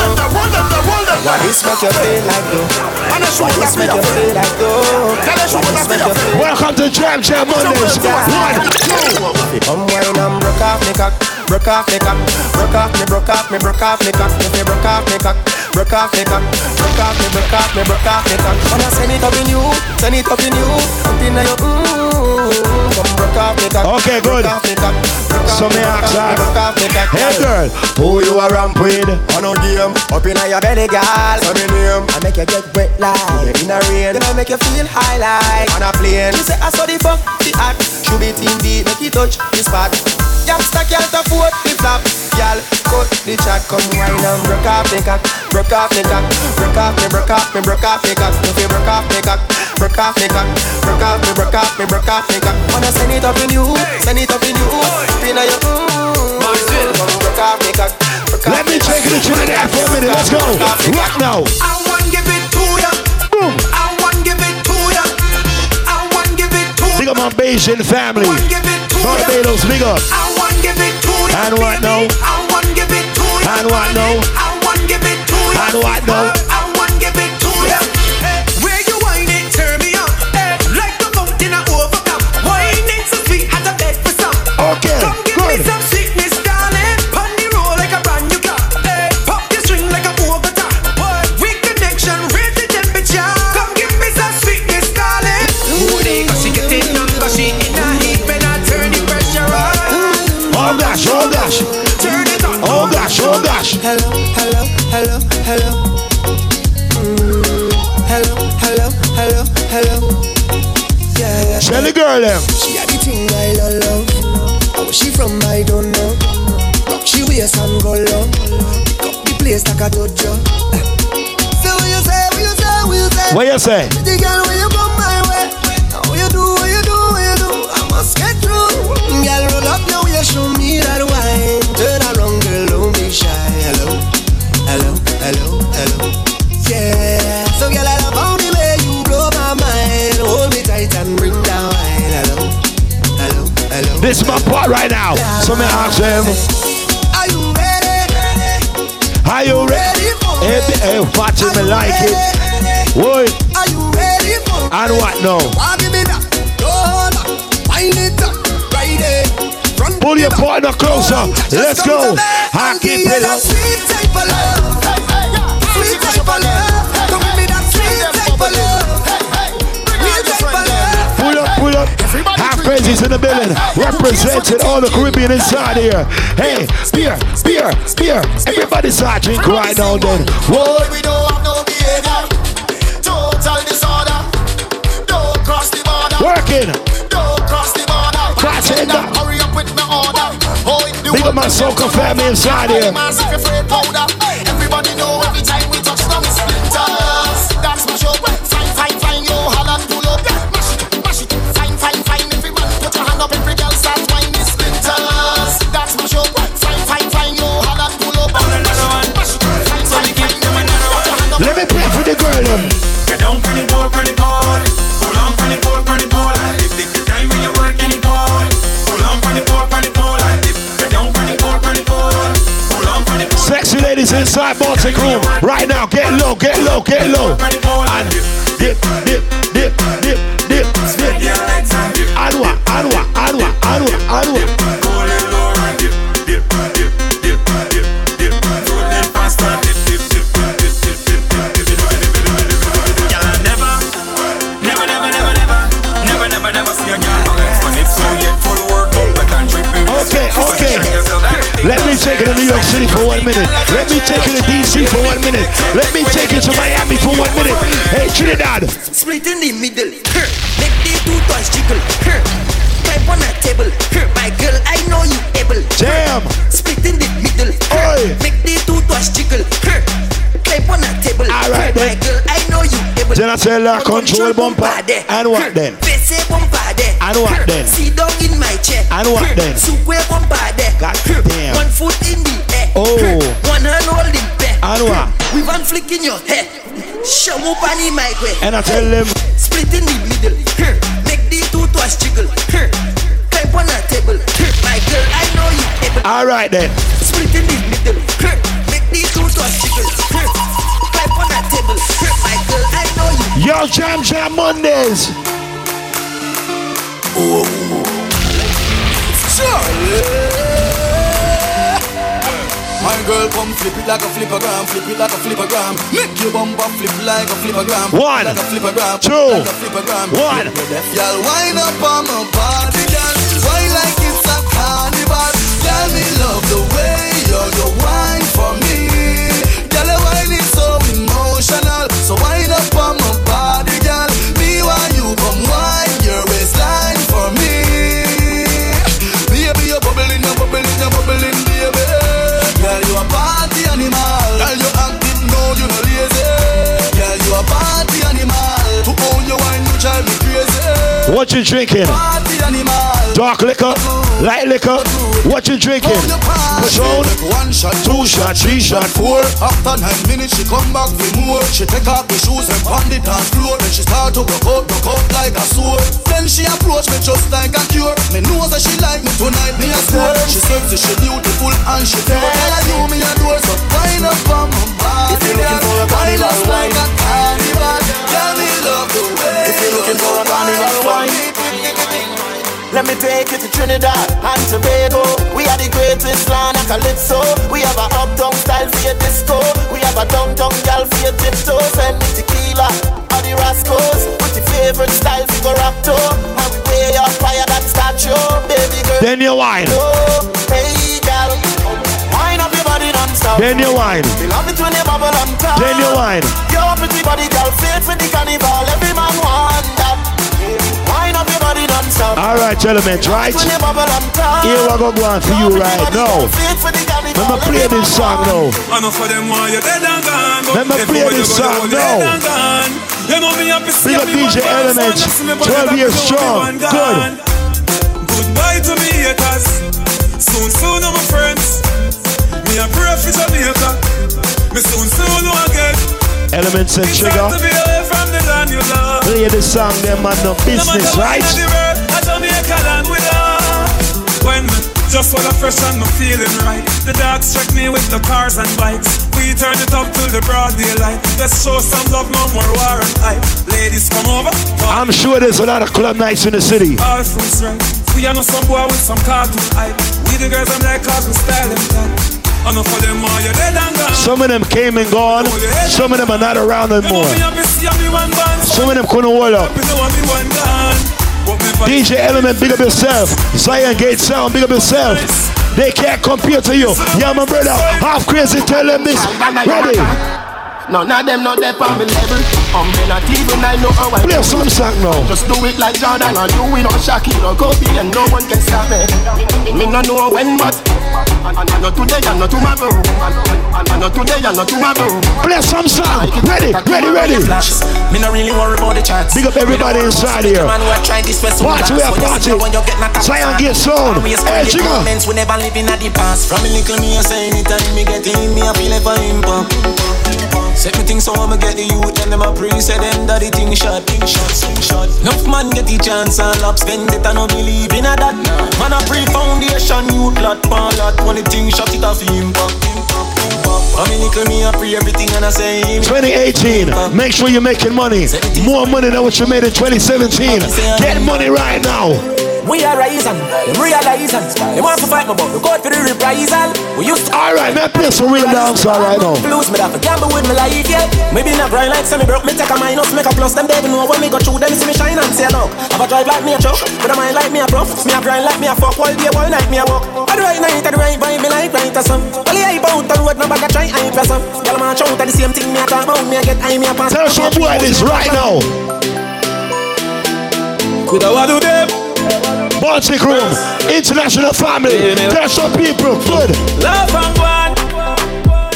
Why this make you feel like though? Why this make you feel like though? Tell a shoulder for your feet. Welcome to Jam Jam Mondays. One, two. Come wine and broke off me cock, broke off me cock, broke off me, broke off me, broke off me cock, if you broke off me cock, broke off me cock, broke off me, broke off me, broke off me cock. Wanna send it up in you, send it up in you, up in your mmm. Come broke off me cock, Okay, good. broke off me cock, broke off So me, ask off me, her, broke off. Hey girl, who you a ramp with? On a game, up in your belly, girl. So me name, I make you get wet like in a rain. Then I make you feel high like on a plane. She say I saw the fuck the act. Should be team beat, make it touch the spot. Youngster can't afford the flap. Girl, cut the chat, come wine and broke off the cock, broke off the cock, broke off me, broke off me, broke off me cock. If you broke off me cock, broke off me cock, broke off me, broke off me, broke off me cock. Wanna send it up in you, send it up in you, up in your mmm. Come broke off me cock. broke off Let me take you to Trinidad for a minute. Let's go. Rock now. I want give it to ya. Boom. I want give it to ya. I want give it to ya. Big up my Bajan family. give it to ya. Barbados, big up. Give it to ya. And what now? I want to give it to ya. And what now? I want to give it to ya. And what now? I want to give it to ya. Where you whine it, turn me on. Eh, like the mountain I overcome. Whine it so sweet as a bed for some. Okay, Come give me some the girl them. She had the thing I love. How oh, she from, I don't know. Rock she waist and go low. Pick up the place like a dojo. So what you say, what you say, what you say? What you say? The girl when you come my way. Now what you do, what you do, what you do. I must get through. Girl, roll up now, you show me that wine. Turn around, girl, don't be shy. Hello, hello, hello, hello. Yeah. This is my part right now. So me ask them, Are you ready? are you ready? Hey, b- hey, watching me like it. Boy, Are you ready for and what now? Why give me that? Hold up, wind it up, right there. Front Pull your partner closer. Let's go. I keep it up. Pull up. Half Krazy's in the building. Representing all the Caribbean inside here. Hey, beer, beer, beer. Everybody start drink right now then. What? We don't have no behavior. Total disorder. Don't cross the border. Working. Don't cross the border. Cross it up. Hurry up with my order. Oh, Big up my soca family inside here. Low, I tell her control bumper. And what then? Face bumper there. And what hmm. then? Hmm. Sit down in my chair. And what hmm. then? Square bumper there. God damn. One foot in the air. Oh. One hand holding back. And what? With one flick in your head. Show up on the mic way. And I tell them. Split in the middle. Make the two toys jiggle. Climb on a table. My girl, I know you able. All right then. Split in the middle. Make the two toys jiggle. Yo, Jam Jam Mondays. My girl come flip it like a flip it like a. Make your bumper flip like a. One, like a two, like a one. Y'all wind up on my body, girl. Why like it's a carnival? Tell me love the What you drinking? Party. Dark liquor, light liquor. What you drinking? Patron, One shot, two shot, three shot, four. After nine minutes, she come back for more. She take off the shoes and pound it on floor. Then she start to rock out, rock out like a sword. Then she approach me just like a cure. Me know that she like me tonight, me a score. She sexy, she beautiful and she pure. Tell her you me a door, so wind up on my body. If you're looking for a carnival wine, like a carnival. Tell me love the way. If you're looking for a carnival wine. Let me take you to Trinidad and Tobago. We are the greatest land of Calypso. We have a uptown style for your disco. We have a downtown gal for your tiptoes. Send me tequila or the Rascals. With your favorite style for your rapto. And we way up fire that statue, baby girl. Then you wine. Oh, hey gal, wine up your body non-stop. Then you wine. Me love it when you bubble on top. Then you wine. Your pretty body, girl, fit for the carnival. Every man want that. Wine up your body non-stop. All right, gentlemen, right? Here we go go on for you right now. Me play this song now. Me play this song now. Big up DJ dance, Element, one see 12 years strong. Good. Goodbye to me haters. Soon, soon, my friends. Me a pray for Jamaica. Me soon, soon, again. Elements and Trigger. time to be away from the land you love. Play this song, them man, no business, right? When just full of fresh and me feeling right. The dogs check me with the cars and bikes. We turn it up till the broad daylight. Let's show some love, no more war and hype. Ladies, come over. I'm sure there's a lot of club nights in the city. All fruits right. We are no some boy with some cartoon hype. We the girls I'm like cause we style them tight. Enough for them all you dead and gone. Some of them came and gone. Some of them are not around anymore. Me happy see me one band. Some of them couldn't hold up. Me know me one gone. But me fight DJ Element, big up yourself. Ziongate Sound, big up yourself. They can't compare to you. Yeah, my brother. Half Krazy, tell them this. Ready? None of them not there on me level. Um, me not even I know how I Play some it. song now. Just do it like Jordan or do it on Shaquille or Kobe and no one can stop me. Me no know when but not today and not tomorrow. Not today and not tomorrow. Play some song. Ready, ready, ready. Me not really worry about the chance. Big up everybody inside here. Man, we are trying this way so Party, we are fast. party. When you get knocked out, Ziongate Sound. And we are Hey, spending Jigga. moments we never living at the past. From a little me, I say anytime me get in, me I feel like for him pump. Set me things so I'ma get the youth and them a pre say them that the thing shot, thing shot, thing shot. Enough man get the chance and lap spend it I no believe in a that. Man a pre foundation, youth lot, pan lot. When the thing shot it off him pop, him pop, him pop. I mean, nickel me, I pray everything and I say 2018, make sure you're making money. More money than what you made in 2017. Get money right now. We are rising, them realizing. They want to fight me, but we go for the reprisal. We used to. Alright, man, play some real dance right now. Lose me that for gamble with my life, yeah. Maybe not grind like semi broke, me take a minus, make a plus. Them they know when me go through them, see me shine and say look. Have a drive like me a truck, but a mind like me a prof. Me a grind like me a fuck, all day, all night me a walk. At the right night, at the right vibe, me like right or some. Well, yeah, about the road, no bag a try, I ain't some. Girl, man, shout at the same thing, me a talk about, me a get, I me a pass. Tell some boy this right now. Could I do them? Baltic Room, International Family. Tell some people, good. Love and go on.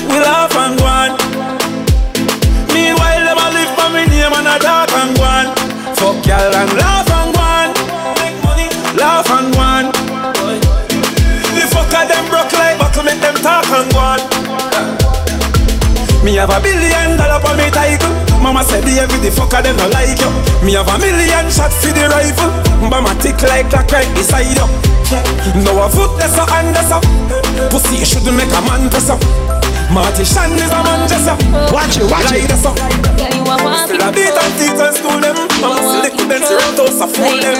We laugh and go on. Meanwhile, them a live for me name and a dark and go on. Fuck y'all and laugh Me have a billion dollar for me title. Mama said the every the fucker them no like you. Me have a million shot for the rifle. Bama tick like clock right beside you. No a foot that's a hand that's up. Pussy you shouldn't make a man dress up. Marty Shan is a man dress up. Watch it, watch it. That's up. Still a beat and teach and school them. Mama select them to rent a fool them.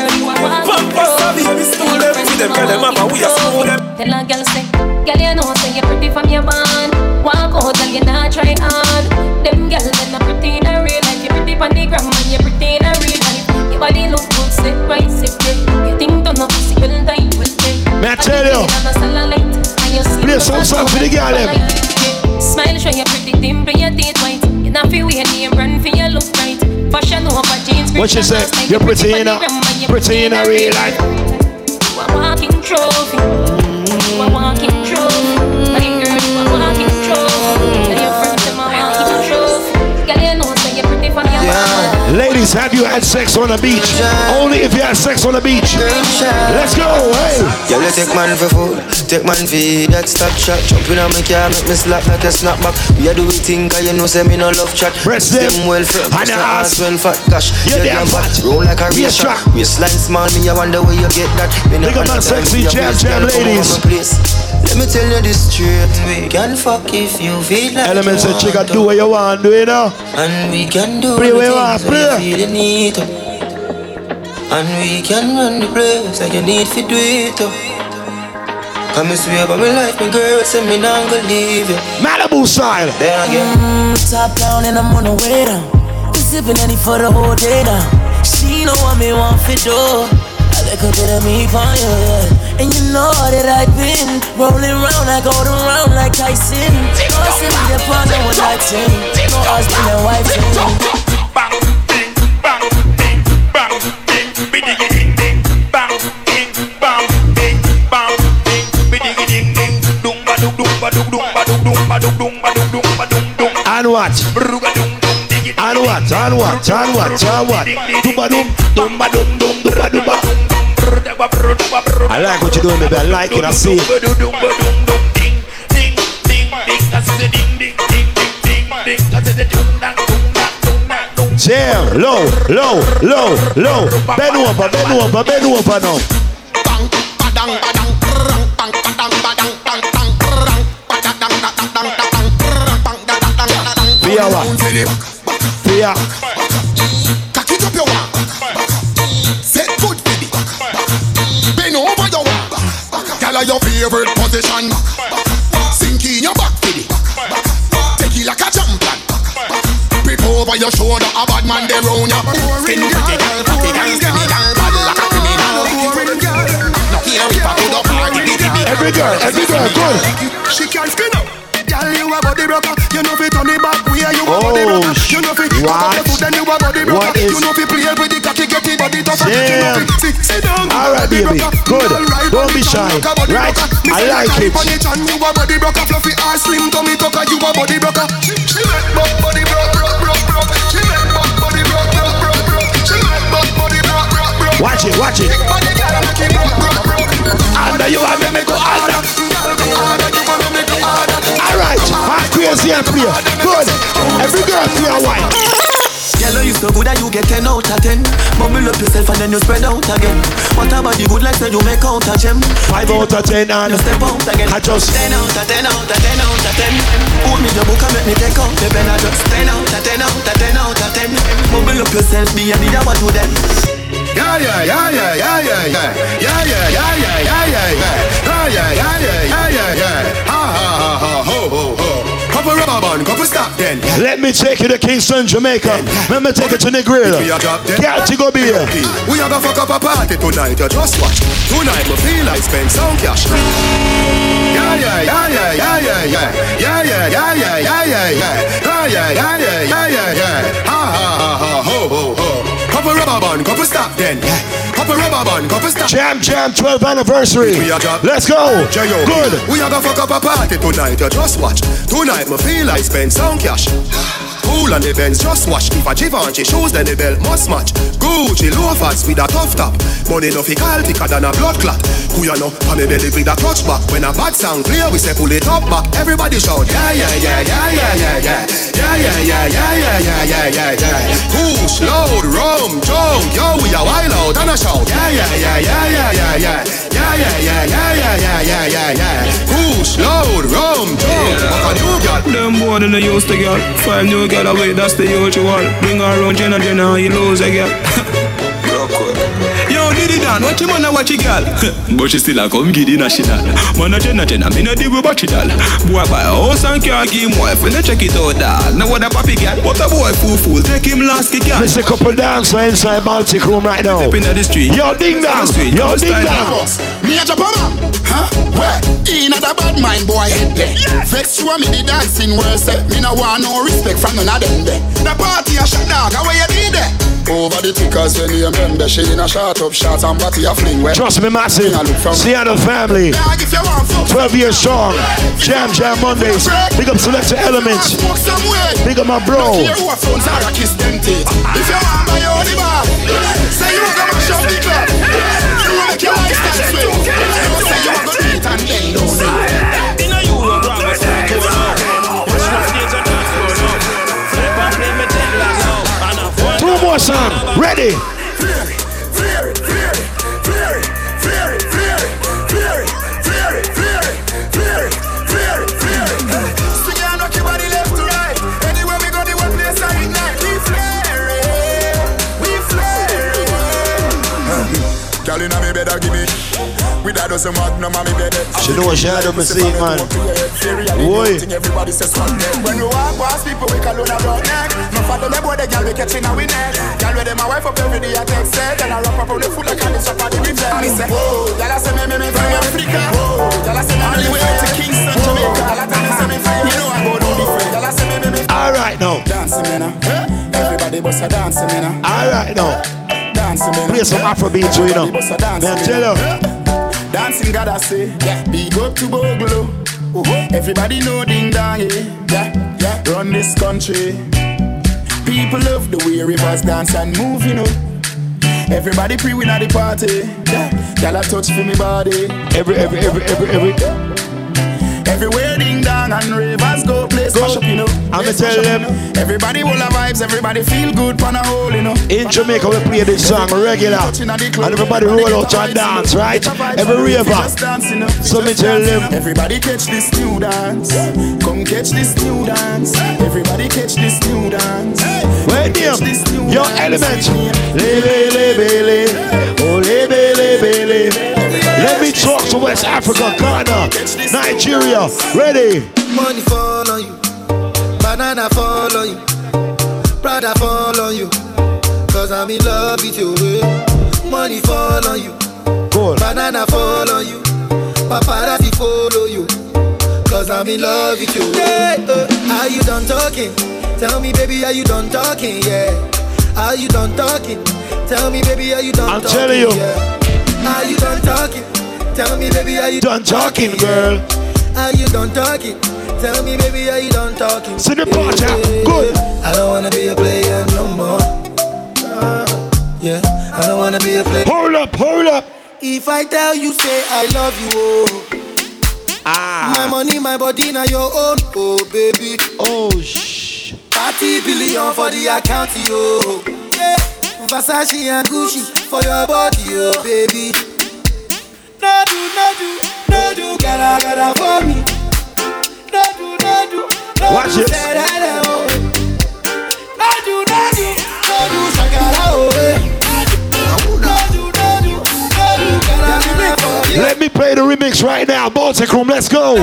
Pampers a baby school them. See them girl them have a we a school them. Tell a girl say, girl you know say you're pretty from your band. Walk out and you not try hard. Them girl them not pretty in a real life. You pretty on the gram and you pretty in a real life. Your body look good, sit right, sit. You think turn up, see you die, you will stay. Me I tell you. Play some song for the girl them. Eh? Smile, show your pretty dimple, your teeth white. You not feel weird, brand for your look right. Fashion over jeans. What you say? You're pretty in a, pretty in a real life. You a walking trophy. You a walking have you had sex on the beach? Only if you had sex on the beach. Let's go, hey. Yeah, let's take man for food, take man for that stop shot. Jump in on my car, make me slap like a snapback. We are doing thing, cause you know, say me no love chat. Press them, well fat, and the ass well fat, gosh. Yeah, damn fat. Roll like a race track. Waistline small, me I wonder where you get that. Me Big up my sexy jam jam ladies. Let me tell you this straight, we can fuck if you feel like Elements you and chica want do what you want, do you know? And we can do Play the where you want, things when you play. feel the need to. And we can run the place like you need to do it to. Come and swear by my life, my girl, say me not gonna leave you. Malibu style. There again. Mm, top down and I'm on the way down. Been sipping any for the whole day now. She know what me want for sure. I like a bit of me for you, yeah. And you know that I've been rolling round, I go around like Tyson. No, I me the partner with like ten. No husband and wife thing. And what? And what? And what? And what? And what? Dumba dum, dumba dum dum, dumba dumba. I like what you're doing, baby. I like it. I see it. Jam, low, low, low, low. Bend over, bend over, bend over now. Fear what? Fear. Your favorite position. Sink in your back, baby. Take it like a champion. Grip over your shoulder, a bad man there round ya. Skin pretty girl, pretty girl, skinny girl, bad like a criminal. No care if I put up party, Every girl, every girl, good. She can't skin up. Girl, you a body broker. You know fi turn it back where you a body Oh, broker. You know fi cock up your foot then you a body broker. What is- You know fi play with the cocky, get the body tougher. You know Damn. fi sit, sit down. All right, baby. Good. Don't be shy. tongue like a body Right? I like it. on the chan, You a body broker. Fluffy ass, slim tummy tucker. You a body broker. She make buck body broke, broke, broke, broke. She make buck body broke, broke, broke, broke. She make buck body broke, broke, broke. Watch it, watch it. Big body girl, make it broke, broke, broke. Under you want me go under. All right, Half Krazy and clear. Good. Every girl play a wine. Yellow you so good that you get 10 out of 10 Bubble up yourself and then you spread out again What about the good like say you make out a gem Five out of ten and You step out again I just 10 out of 10 out of 10 out of 10 Hold me me take out the pen, I just 10 out of 10 out of 10 out of 10. Bubble up yourself, be a need what to them. Yeah, yeah, yeah, yeah, yeah, yeah, yeah. Yeah, yeah, yeah, yeah, yeah, yeah, yeah. Yeah, yeah, yeah, yeah, yeah, yeah, yeah. Ho, ho, ho. Couple rubber band, couple stop then. Let me take you to Kingston, Jamaica. Let me take you to Negril. Got to go be here. We are gonna fuck up a party tonight, you just watch. Tonight, me feel like spend some cash. Yeah, yeah, yeah, yeah, yeah, yeah, yeah. Yeah, yeah, yeah, yeah, yeah, yeah, yeah. Yeah, yeah, yeah, yeah, yeah, yeah, yeah. Ha, ha, ha, ha, ho, ho, ho. Couple rubber band, couple stop then. Couple rubber band, couple. Jam Jam 12th anniversary. Let's go. Good. We are gonna fuck up a party tonight, you just watch. Tonight, me feel like spend some cash. Cool on the Benz, just watch. If a Givenchy shoes, then the belt must match. Gucci loafers with a tough top. Money no fi call thicker than a blood clot. Who you know? On me belly with a clutch back. When a bad sound clear, we say pull it up back. Everybody shout, yeah, yeah, yeah, yeah, yeah, yeah, yeah. Yeah, yeah, yeah, yeah, yeah, yeah, yeah, yeah, yeah. Push, load, rum, jump, yo, we a wild out and a shout. Yeah, yeah, yeah, yeah, yeah, yeah, yeah. Yeah, yeah, yeah, yeah, yeah, yeah, yeah, yeah, yeah. Push, load, rum, jump. Fuck a new girl. Them boy they used to get. Five new girl away, that's the usual. Bring her around Jenna Jenna, you lose again. Diddy Dan, watch him on a watch a girl. but she still a come get the national. Man a Jenna Jenna, me no deal with watch it all. Boy buy a house and car, give him wife, when they check it out all. Now what a papi girl, what a boy fool fool, take him last kick girl. There's a couple dancer inside Baltic room right now. Step into the street. Yo, ding dong. Yo, ding dong. Me a Japama, huh? Where? In a bad mind boy head there. Yes. Vex you and me the dancing worse. Me no want no respect from none of them there. The party a shut dog, how you body thick when you remember She in a shot up shots and body a fling. When Trust me massive, Sienna family. 12 years strong, Jam Jam Mondays. Big up Selector Elements. Big up my bro. Two more songs. Ready. Dozen magnum on me bed She know what she had up me see, man. Boy. Everybody says one eh. When we walk past people we call on a broad neck. No for them boy the girl we catching a we neck Girl with them a wife up every day I text set And I rock up on the foot like I miss up on the river Me say whoa Girl I say me me me from Africa. Whoa Girl I say me on the way to Kingston Jamaica. Girl I tell me say me from You know I go down different. Girl I say me me me All right now. Dancing me now ah. Everybody bust a dancing me now ah. All right now. Dancing me ah. Play some Afrobeat, you know. Everybody bust a dancing Man, tell now. Dancing God I say, yeah. Big up to Bogolo. Uh-huh. Everybody know ding dong, yeah. yeah, yeah. Run this country. People love the way rivers dance and move, you know. Everybody pre win at the party. Yeah, y'all a touch for me body. Every, every, every, every, every. Everywhere ding dong and rivers go up, you know. I'ma Play tell them. you know. Everybody will have vibes, everybody feel good pan a hole, you know. In Jamaica, we play this song regular. And everybody roll out and dance, right? Every river. So me tell them. Everybody catch this new dance. Come catch this new dance. Everybody catch this new dance. Wait Catch there. this new Your element. Lebe, lebe, le. Oh, lebe, lebe, le. Let me talk to West Africa, Ghana, Nigeria. Ready? Money fall on you, banana fall on you, Prada fall on you, cause I'm in love with you. Money fall on you, Good. banana fall on you, paparazzi follow you, cause I'm in love with you. Hey, uh, are you done talking? Tell me, baby, are you done talking? Yeah. Are you done talking? Tell me, baby, are you done I'm talking? telling you. Yeah. Are you done talking? Tell me, baby, are you Done talking, girl. Are you done talking? Tell me, baby, are you done talking? See the part, yeah. Good. I don't wanna be a player no more. Uh, yeah, I don't wanna be a player. Hold up, hold up. If I tell you, say I love you, oh. Ah. My money, my body, now your own, oh baby. Oh shh. 30 billion for the account, yo. Yeah, Versace and Gucci for your body, oh baby. No do, no do, no do, gotta, gotta for me. Watch it. Let me play the remix right now. Baltic Room, let's go.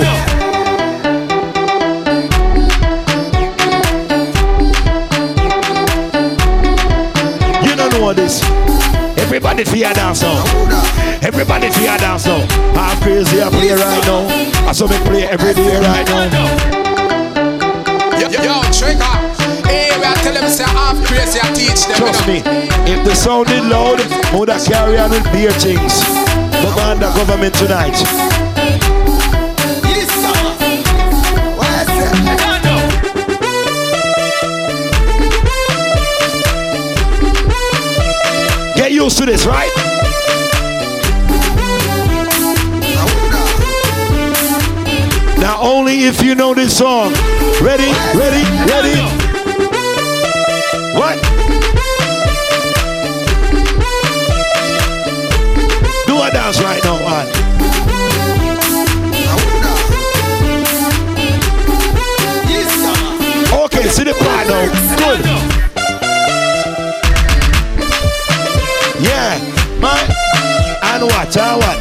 You don't know what this. Everybody feel dance now. Everybody feel dance now. I'm crazy, I play right now. I saw me play every day right now. Yo, yo, trigger. Hey, I tell them say I'm crazy, I teach them. Trust me, if the sound is loud, would I carry on with beer things. But man, the government tonight. Get used to this, right? Only if you know this song. Ready, ready, ready. What? Do a dance right now, man. Okay, see the part now. Good. Yeah, man. And what? And what?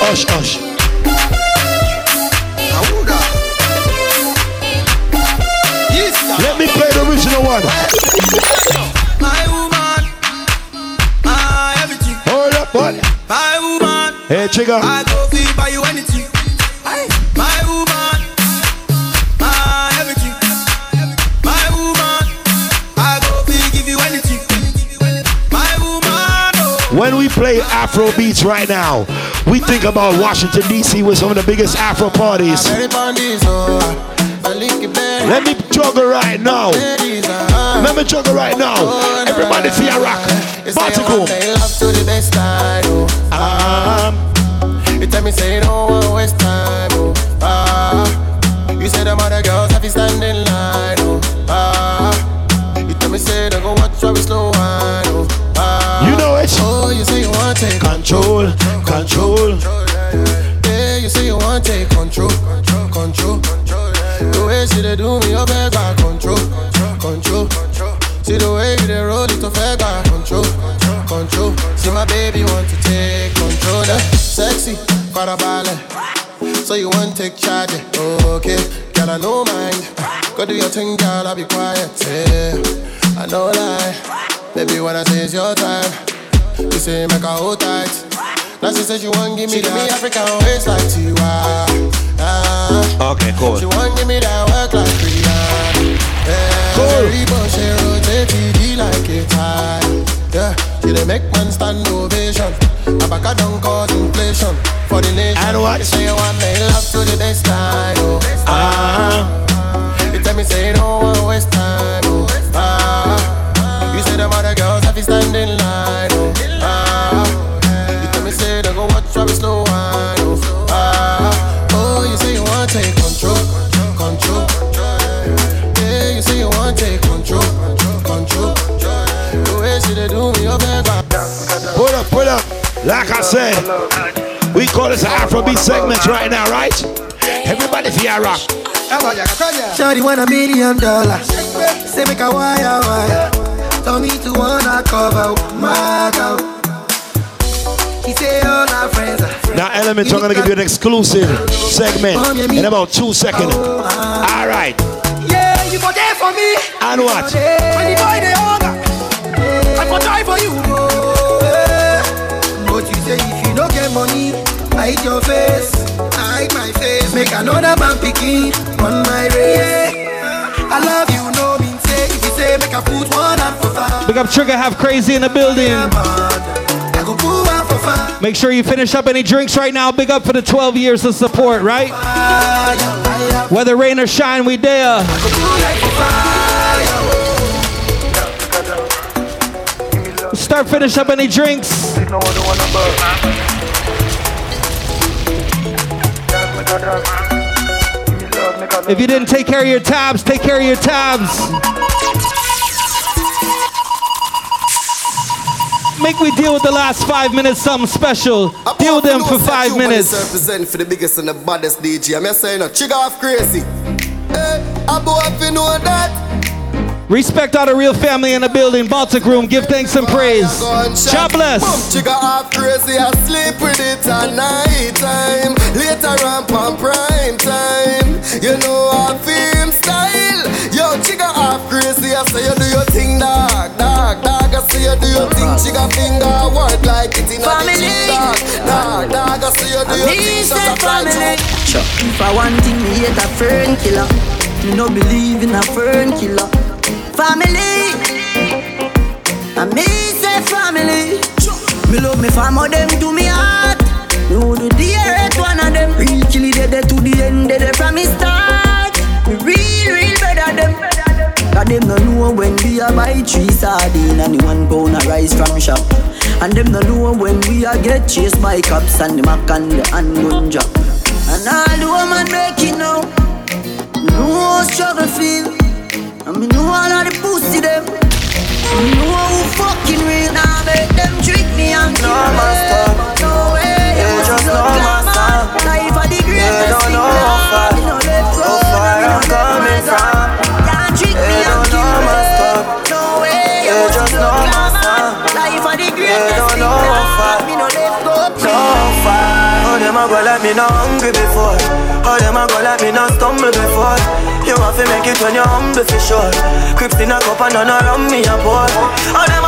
Hush, hush. Original one. My woman, my everything. Hold up, what? My woman, Hey, Trigger. I go feel buy you anything. My woman, my everything. My woman, I go feel give you anything. My woman, oh. When we play Afro beats right now, we think about Washington D.C. with some of the biggest Afro parties. Let me juggle right now. Let me juggle right now. Everybody see a rock. Baltic Room. love to the best time. You tell me say don't want waste time, oh. Ah. You say them other girls have you stand in line, oh. Ah. You tell me say don't go watch we slow wine, oh. Ah. You know it. Oh, you say you want take Control, control. Yeah, you say you want take. The way she dey do me, you beg back control, control. See the way you dey roll it, beg back control, control. See my baby want to take control, eh? sexy, para ballet. So you want to take charge, eh? okay? Girl, I no mind. Go do your thing, girl, I'll be quiet. Yeah, I no lie, baby. When I say it's your time, you say make her hold tight. Now she says she want give me the me African waist like Tiwa. Ah. Okay, cool. She want give me that what? You say you want to make love to the best time. Oh. Ah. You tell me say you don't want waste time. Oh. Ah. You say them other girls have to stand in line. Oh. Ah. You tell me say they go watch how we slow wine. Oh. Ah. Oh, you say you want take control, control. Yeah, you say you want take control, control. The way she dey do me, you better. Pull up, pull up. Like I said, call this an Afrobeat segment right now, right? Everybody feel rock. Shawty want a million dollars. Say make a wire wire. Tell me to wanna cover my girl. She say all her friends Now, Elements, I'm gonna give you an exclusive segment in about two seconds. Oh, all right. Yeah, you go there for me. And what? When the boy they hunger, I go die for you. oh. But you say if you don't get money, hide your face, hide my face. Make another man picking on my race. I love you, no mean say if you say make a put one up for fun. Big up Trigger Half Krazy in the building. I go put one for fun. Make sure you finish up any drinks right now. Big up for the 12 years of support, right? Whether rain or shine, we there. Start finish up any drinks. If you didn't take care of your tabs, take care of your tabs. Make me deal with the last five minutes something special. Deal with them for five minutes. Represent for the biggest and the baddest DJ. I'm saying, no, trigger off crazy. Hey. bad boy know that. Respect all the real family in the building. Baltic Room, give thanks and praise. God bless. Boom, chica Half Krazy, I sleep with it at night time. Later on, pump prime time. You know I feel style. Yo, chica Half Krazy, I say you do your thing, dog, dog, dog. I say you do your thing, chica finger work like it in a Family. dog, dog, dog. I say you do your thing, shut up, family. Sure. If I want thing, me hate a fern killer. Me no believe in a fern killer. Family. And me say family. Me love me family, them to me heart. Me would do the earth one of them. Real killy dead to the end, dead from me start. Me real, real better them. Cause them no know when we a buy three sardine and one pound a rice from shop. And them no know when we a get chased by cops and the mac and the handgun drop. And all the woman make it now. How struggle feel. And me know all must just. Life know how far, coming from. Don't just. Life far, them a me not hungry before? How them a go like oh, me not stumble before? You have to make it when you're humble for sure. Crips in a cup and none around me a pour. How them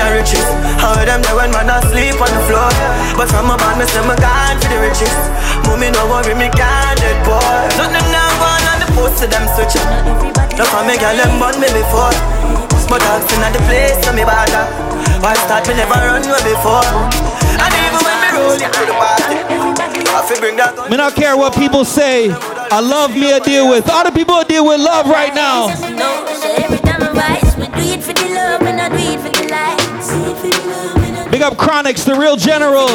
the riches? How them there when man asleep on the floor? But from a band me say me gone for the riches. Mommy no worry me can't dead boy. Nothing now gone on the post to them switch up. No for me girl them burn me before. But I've the place so me bother. Why start me never run away before? And even when me roll it to the party, I Me not care what people say. I love me a deal with. All the people I deal with love right now. No, so every time I rise, we do it for the love and I do it Big up Chronixx, the real general.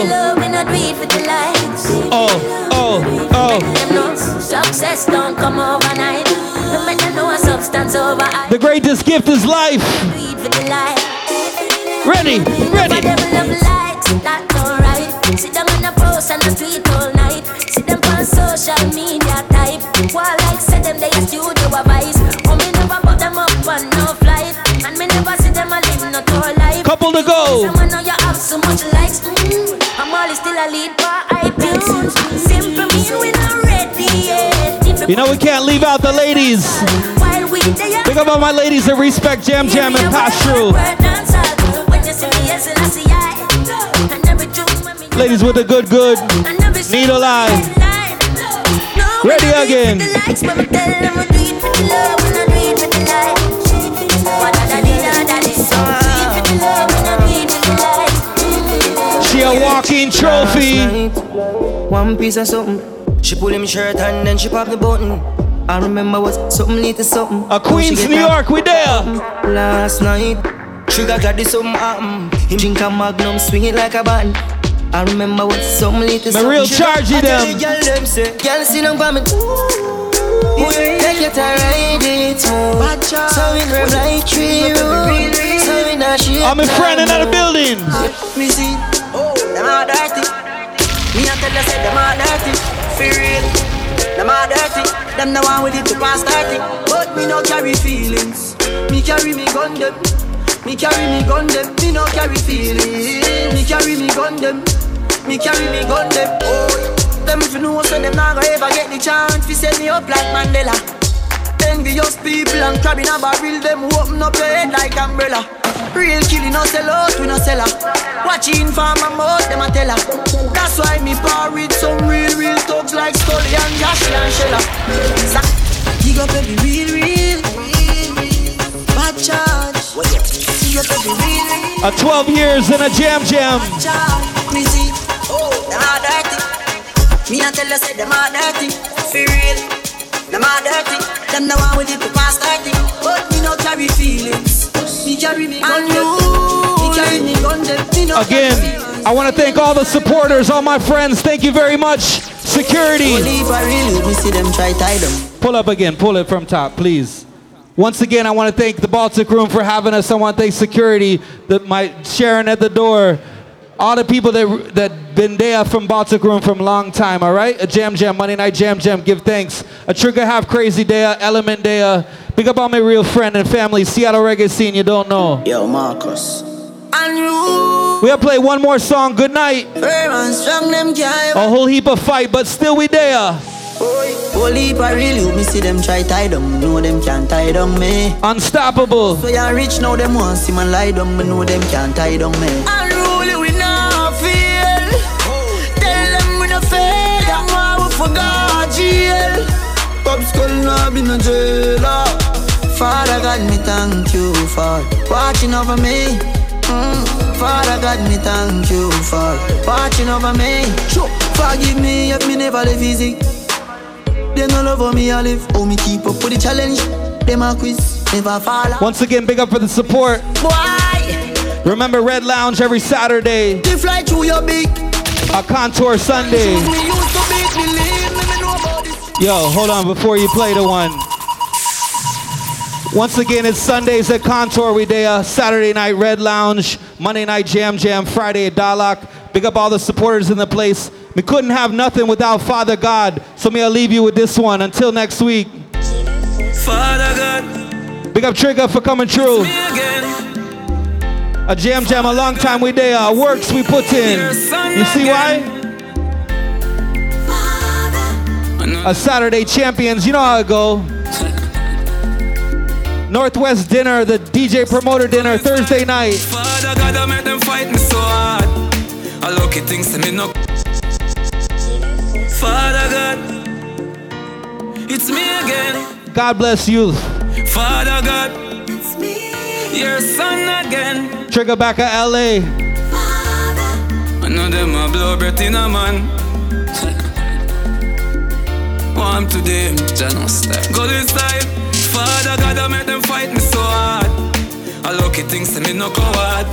Oh, oh, oh. Success don't come overnight. The greatest gift is life. Ready, ready. Sit down on post all night. Them on social media type. While like say them they a studio advice. Oh me never put them up on no flight. And me never Couple to go. Someone know you have so much likes. Mm. I'm always still a lead for iTunes. Simple mean we not ready yet. You know we can't leave out the ladies. while we there. Big up all my ladies that respect Jam Jam and pass through. When you see me, yes, and I see I. And every truth when me Ladies with the good, good. Needle eye. Ready again. A walking trophy. One piece of something. She pull him shirt and then she pop the button. I remember was something little something. A Queens, New York, we there. Last night, sugar got this something happen. Him drink a magnum, swing it like a band. I remember what something little Me something. real Sugar, charge you I tell them. the Girl them say, girl see them coming. Take it and ride it smooth. So we grab like tree root. So we not shake I'm a friend in the building. Me see, them all dirty. Me a tell you say them all dirty. For real, them all dirty. Them the one with it to pass 30. But me no carry feelings. Me carry me gun them. Me carry me gun them. Me no carry feelings. Me carry me gun them. Me carry me gun them. Oh, them if you know so them not gonna ever get the chance. Fi set me up like Mandela. Envious people and crab in a barrel, them open up your head like umbrella. Real killing, no sell out, we no sell out. Watching for my mouth, them a tell her. That's why me par with some real, real thugs like Scully and Joshy and Shella. Sa- Dig up every real, real, real, real. Bad charge. Dig up every real, real. A 12 years in a Jam Jam. Bad charge. Me see, oh, them all dirty. Me a tell you, say them all dirty. For real. Them all dirty. Them the one with it to pass 30. But me no carry feelings. Me carry me gun them. Me carry me gun them. Me no carry Again, I want to thank all the supporters, all my friends. Thank you very much. Security. Only if I really me see them try tie them. Pull up again. Pull it from top, please. Once again, I want to thank the Baltic Room for having us. I want to thank security, the, my Sharon at the door, all the people that that been there from Baltic Room from long time, all right? A Jam Jam, Monday Night Jam Jam, give thanks. A Trigger Half Krazy Day, Element Day. Big up all my real friend and family, Seattle Reggae Scene, you don't know. Yo, Marcus. And you. We'll play one more song, good night. A whole heap of fight, but still we there. Whole heap of real you, me see them try tie them, know them can't tie them me. Unstoppable. So you rich now, them want see man lie them, me know them can't tie them me. Unruly we not feel. Tell them we no fail, them why we forgot jail. Pop skull now been a jailer. Father God, me thank you for watching over me. Mm. Father God, me thank you for watching over me. Forgive me if me never live easy. They no love how me I live. Oh, me keep up with the challenge. Them a quiz, never fall. Once again, big up for the support. Why? Remember Red Lounge every Saturday. They fly through your beak. A Contour Sunday. Yo, hold on before you play the one. Once again, it's Sundays at Contour. We day uh, Saturday night Red Lounge, Monday night Jam Jam, Friday at Dalak. Big up all the supporters in the place. We couldn't have nothing without Father God. So may I leave you with this one. Until next week. Father God. Big up Trigger for coming true. A jam jam, a long time we there. Works we put in. You see why? A Saturday champions, you know how it go. Northwest dinner, the DJ promoter dinner, Thursday night. Father God, I made them fight me so hard. I look at things to me no Father God, it's me again. God bless you. Father God, it's me. Your son again. Trigger back at LA. Father. I know them a blow breath in a man. Warm to them, genocide. Go inside. Father God, I made them fight me so hard. Look at things to me no coward.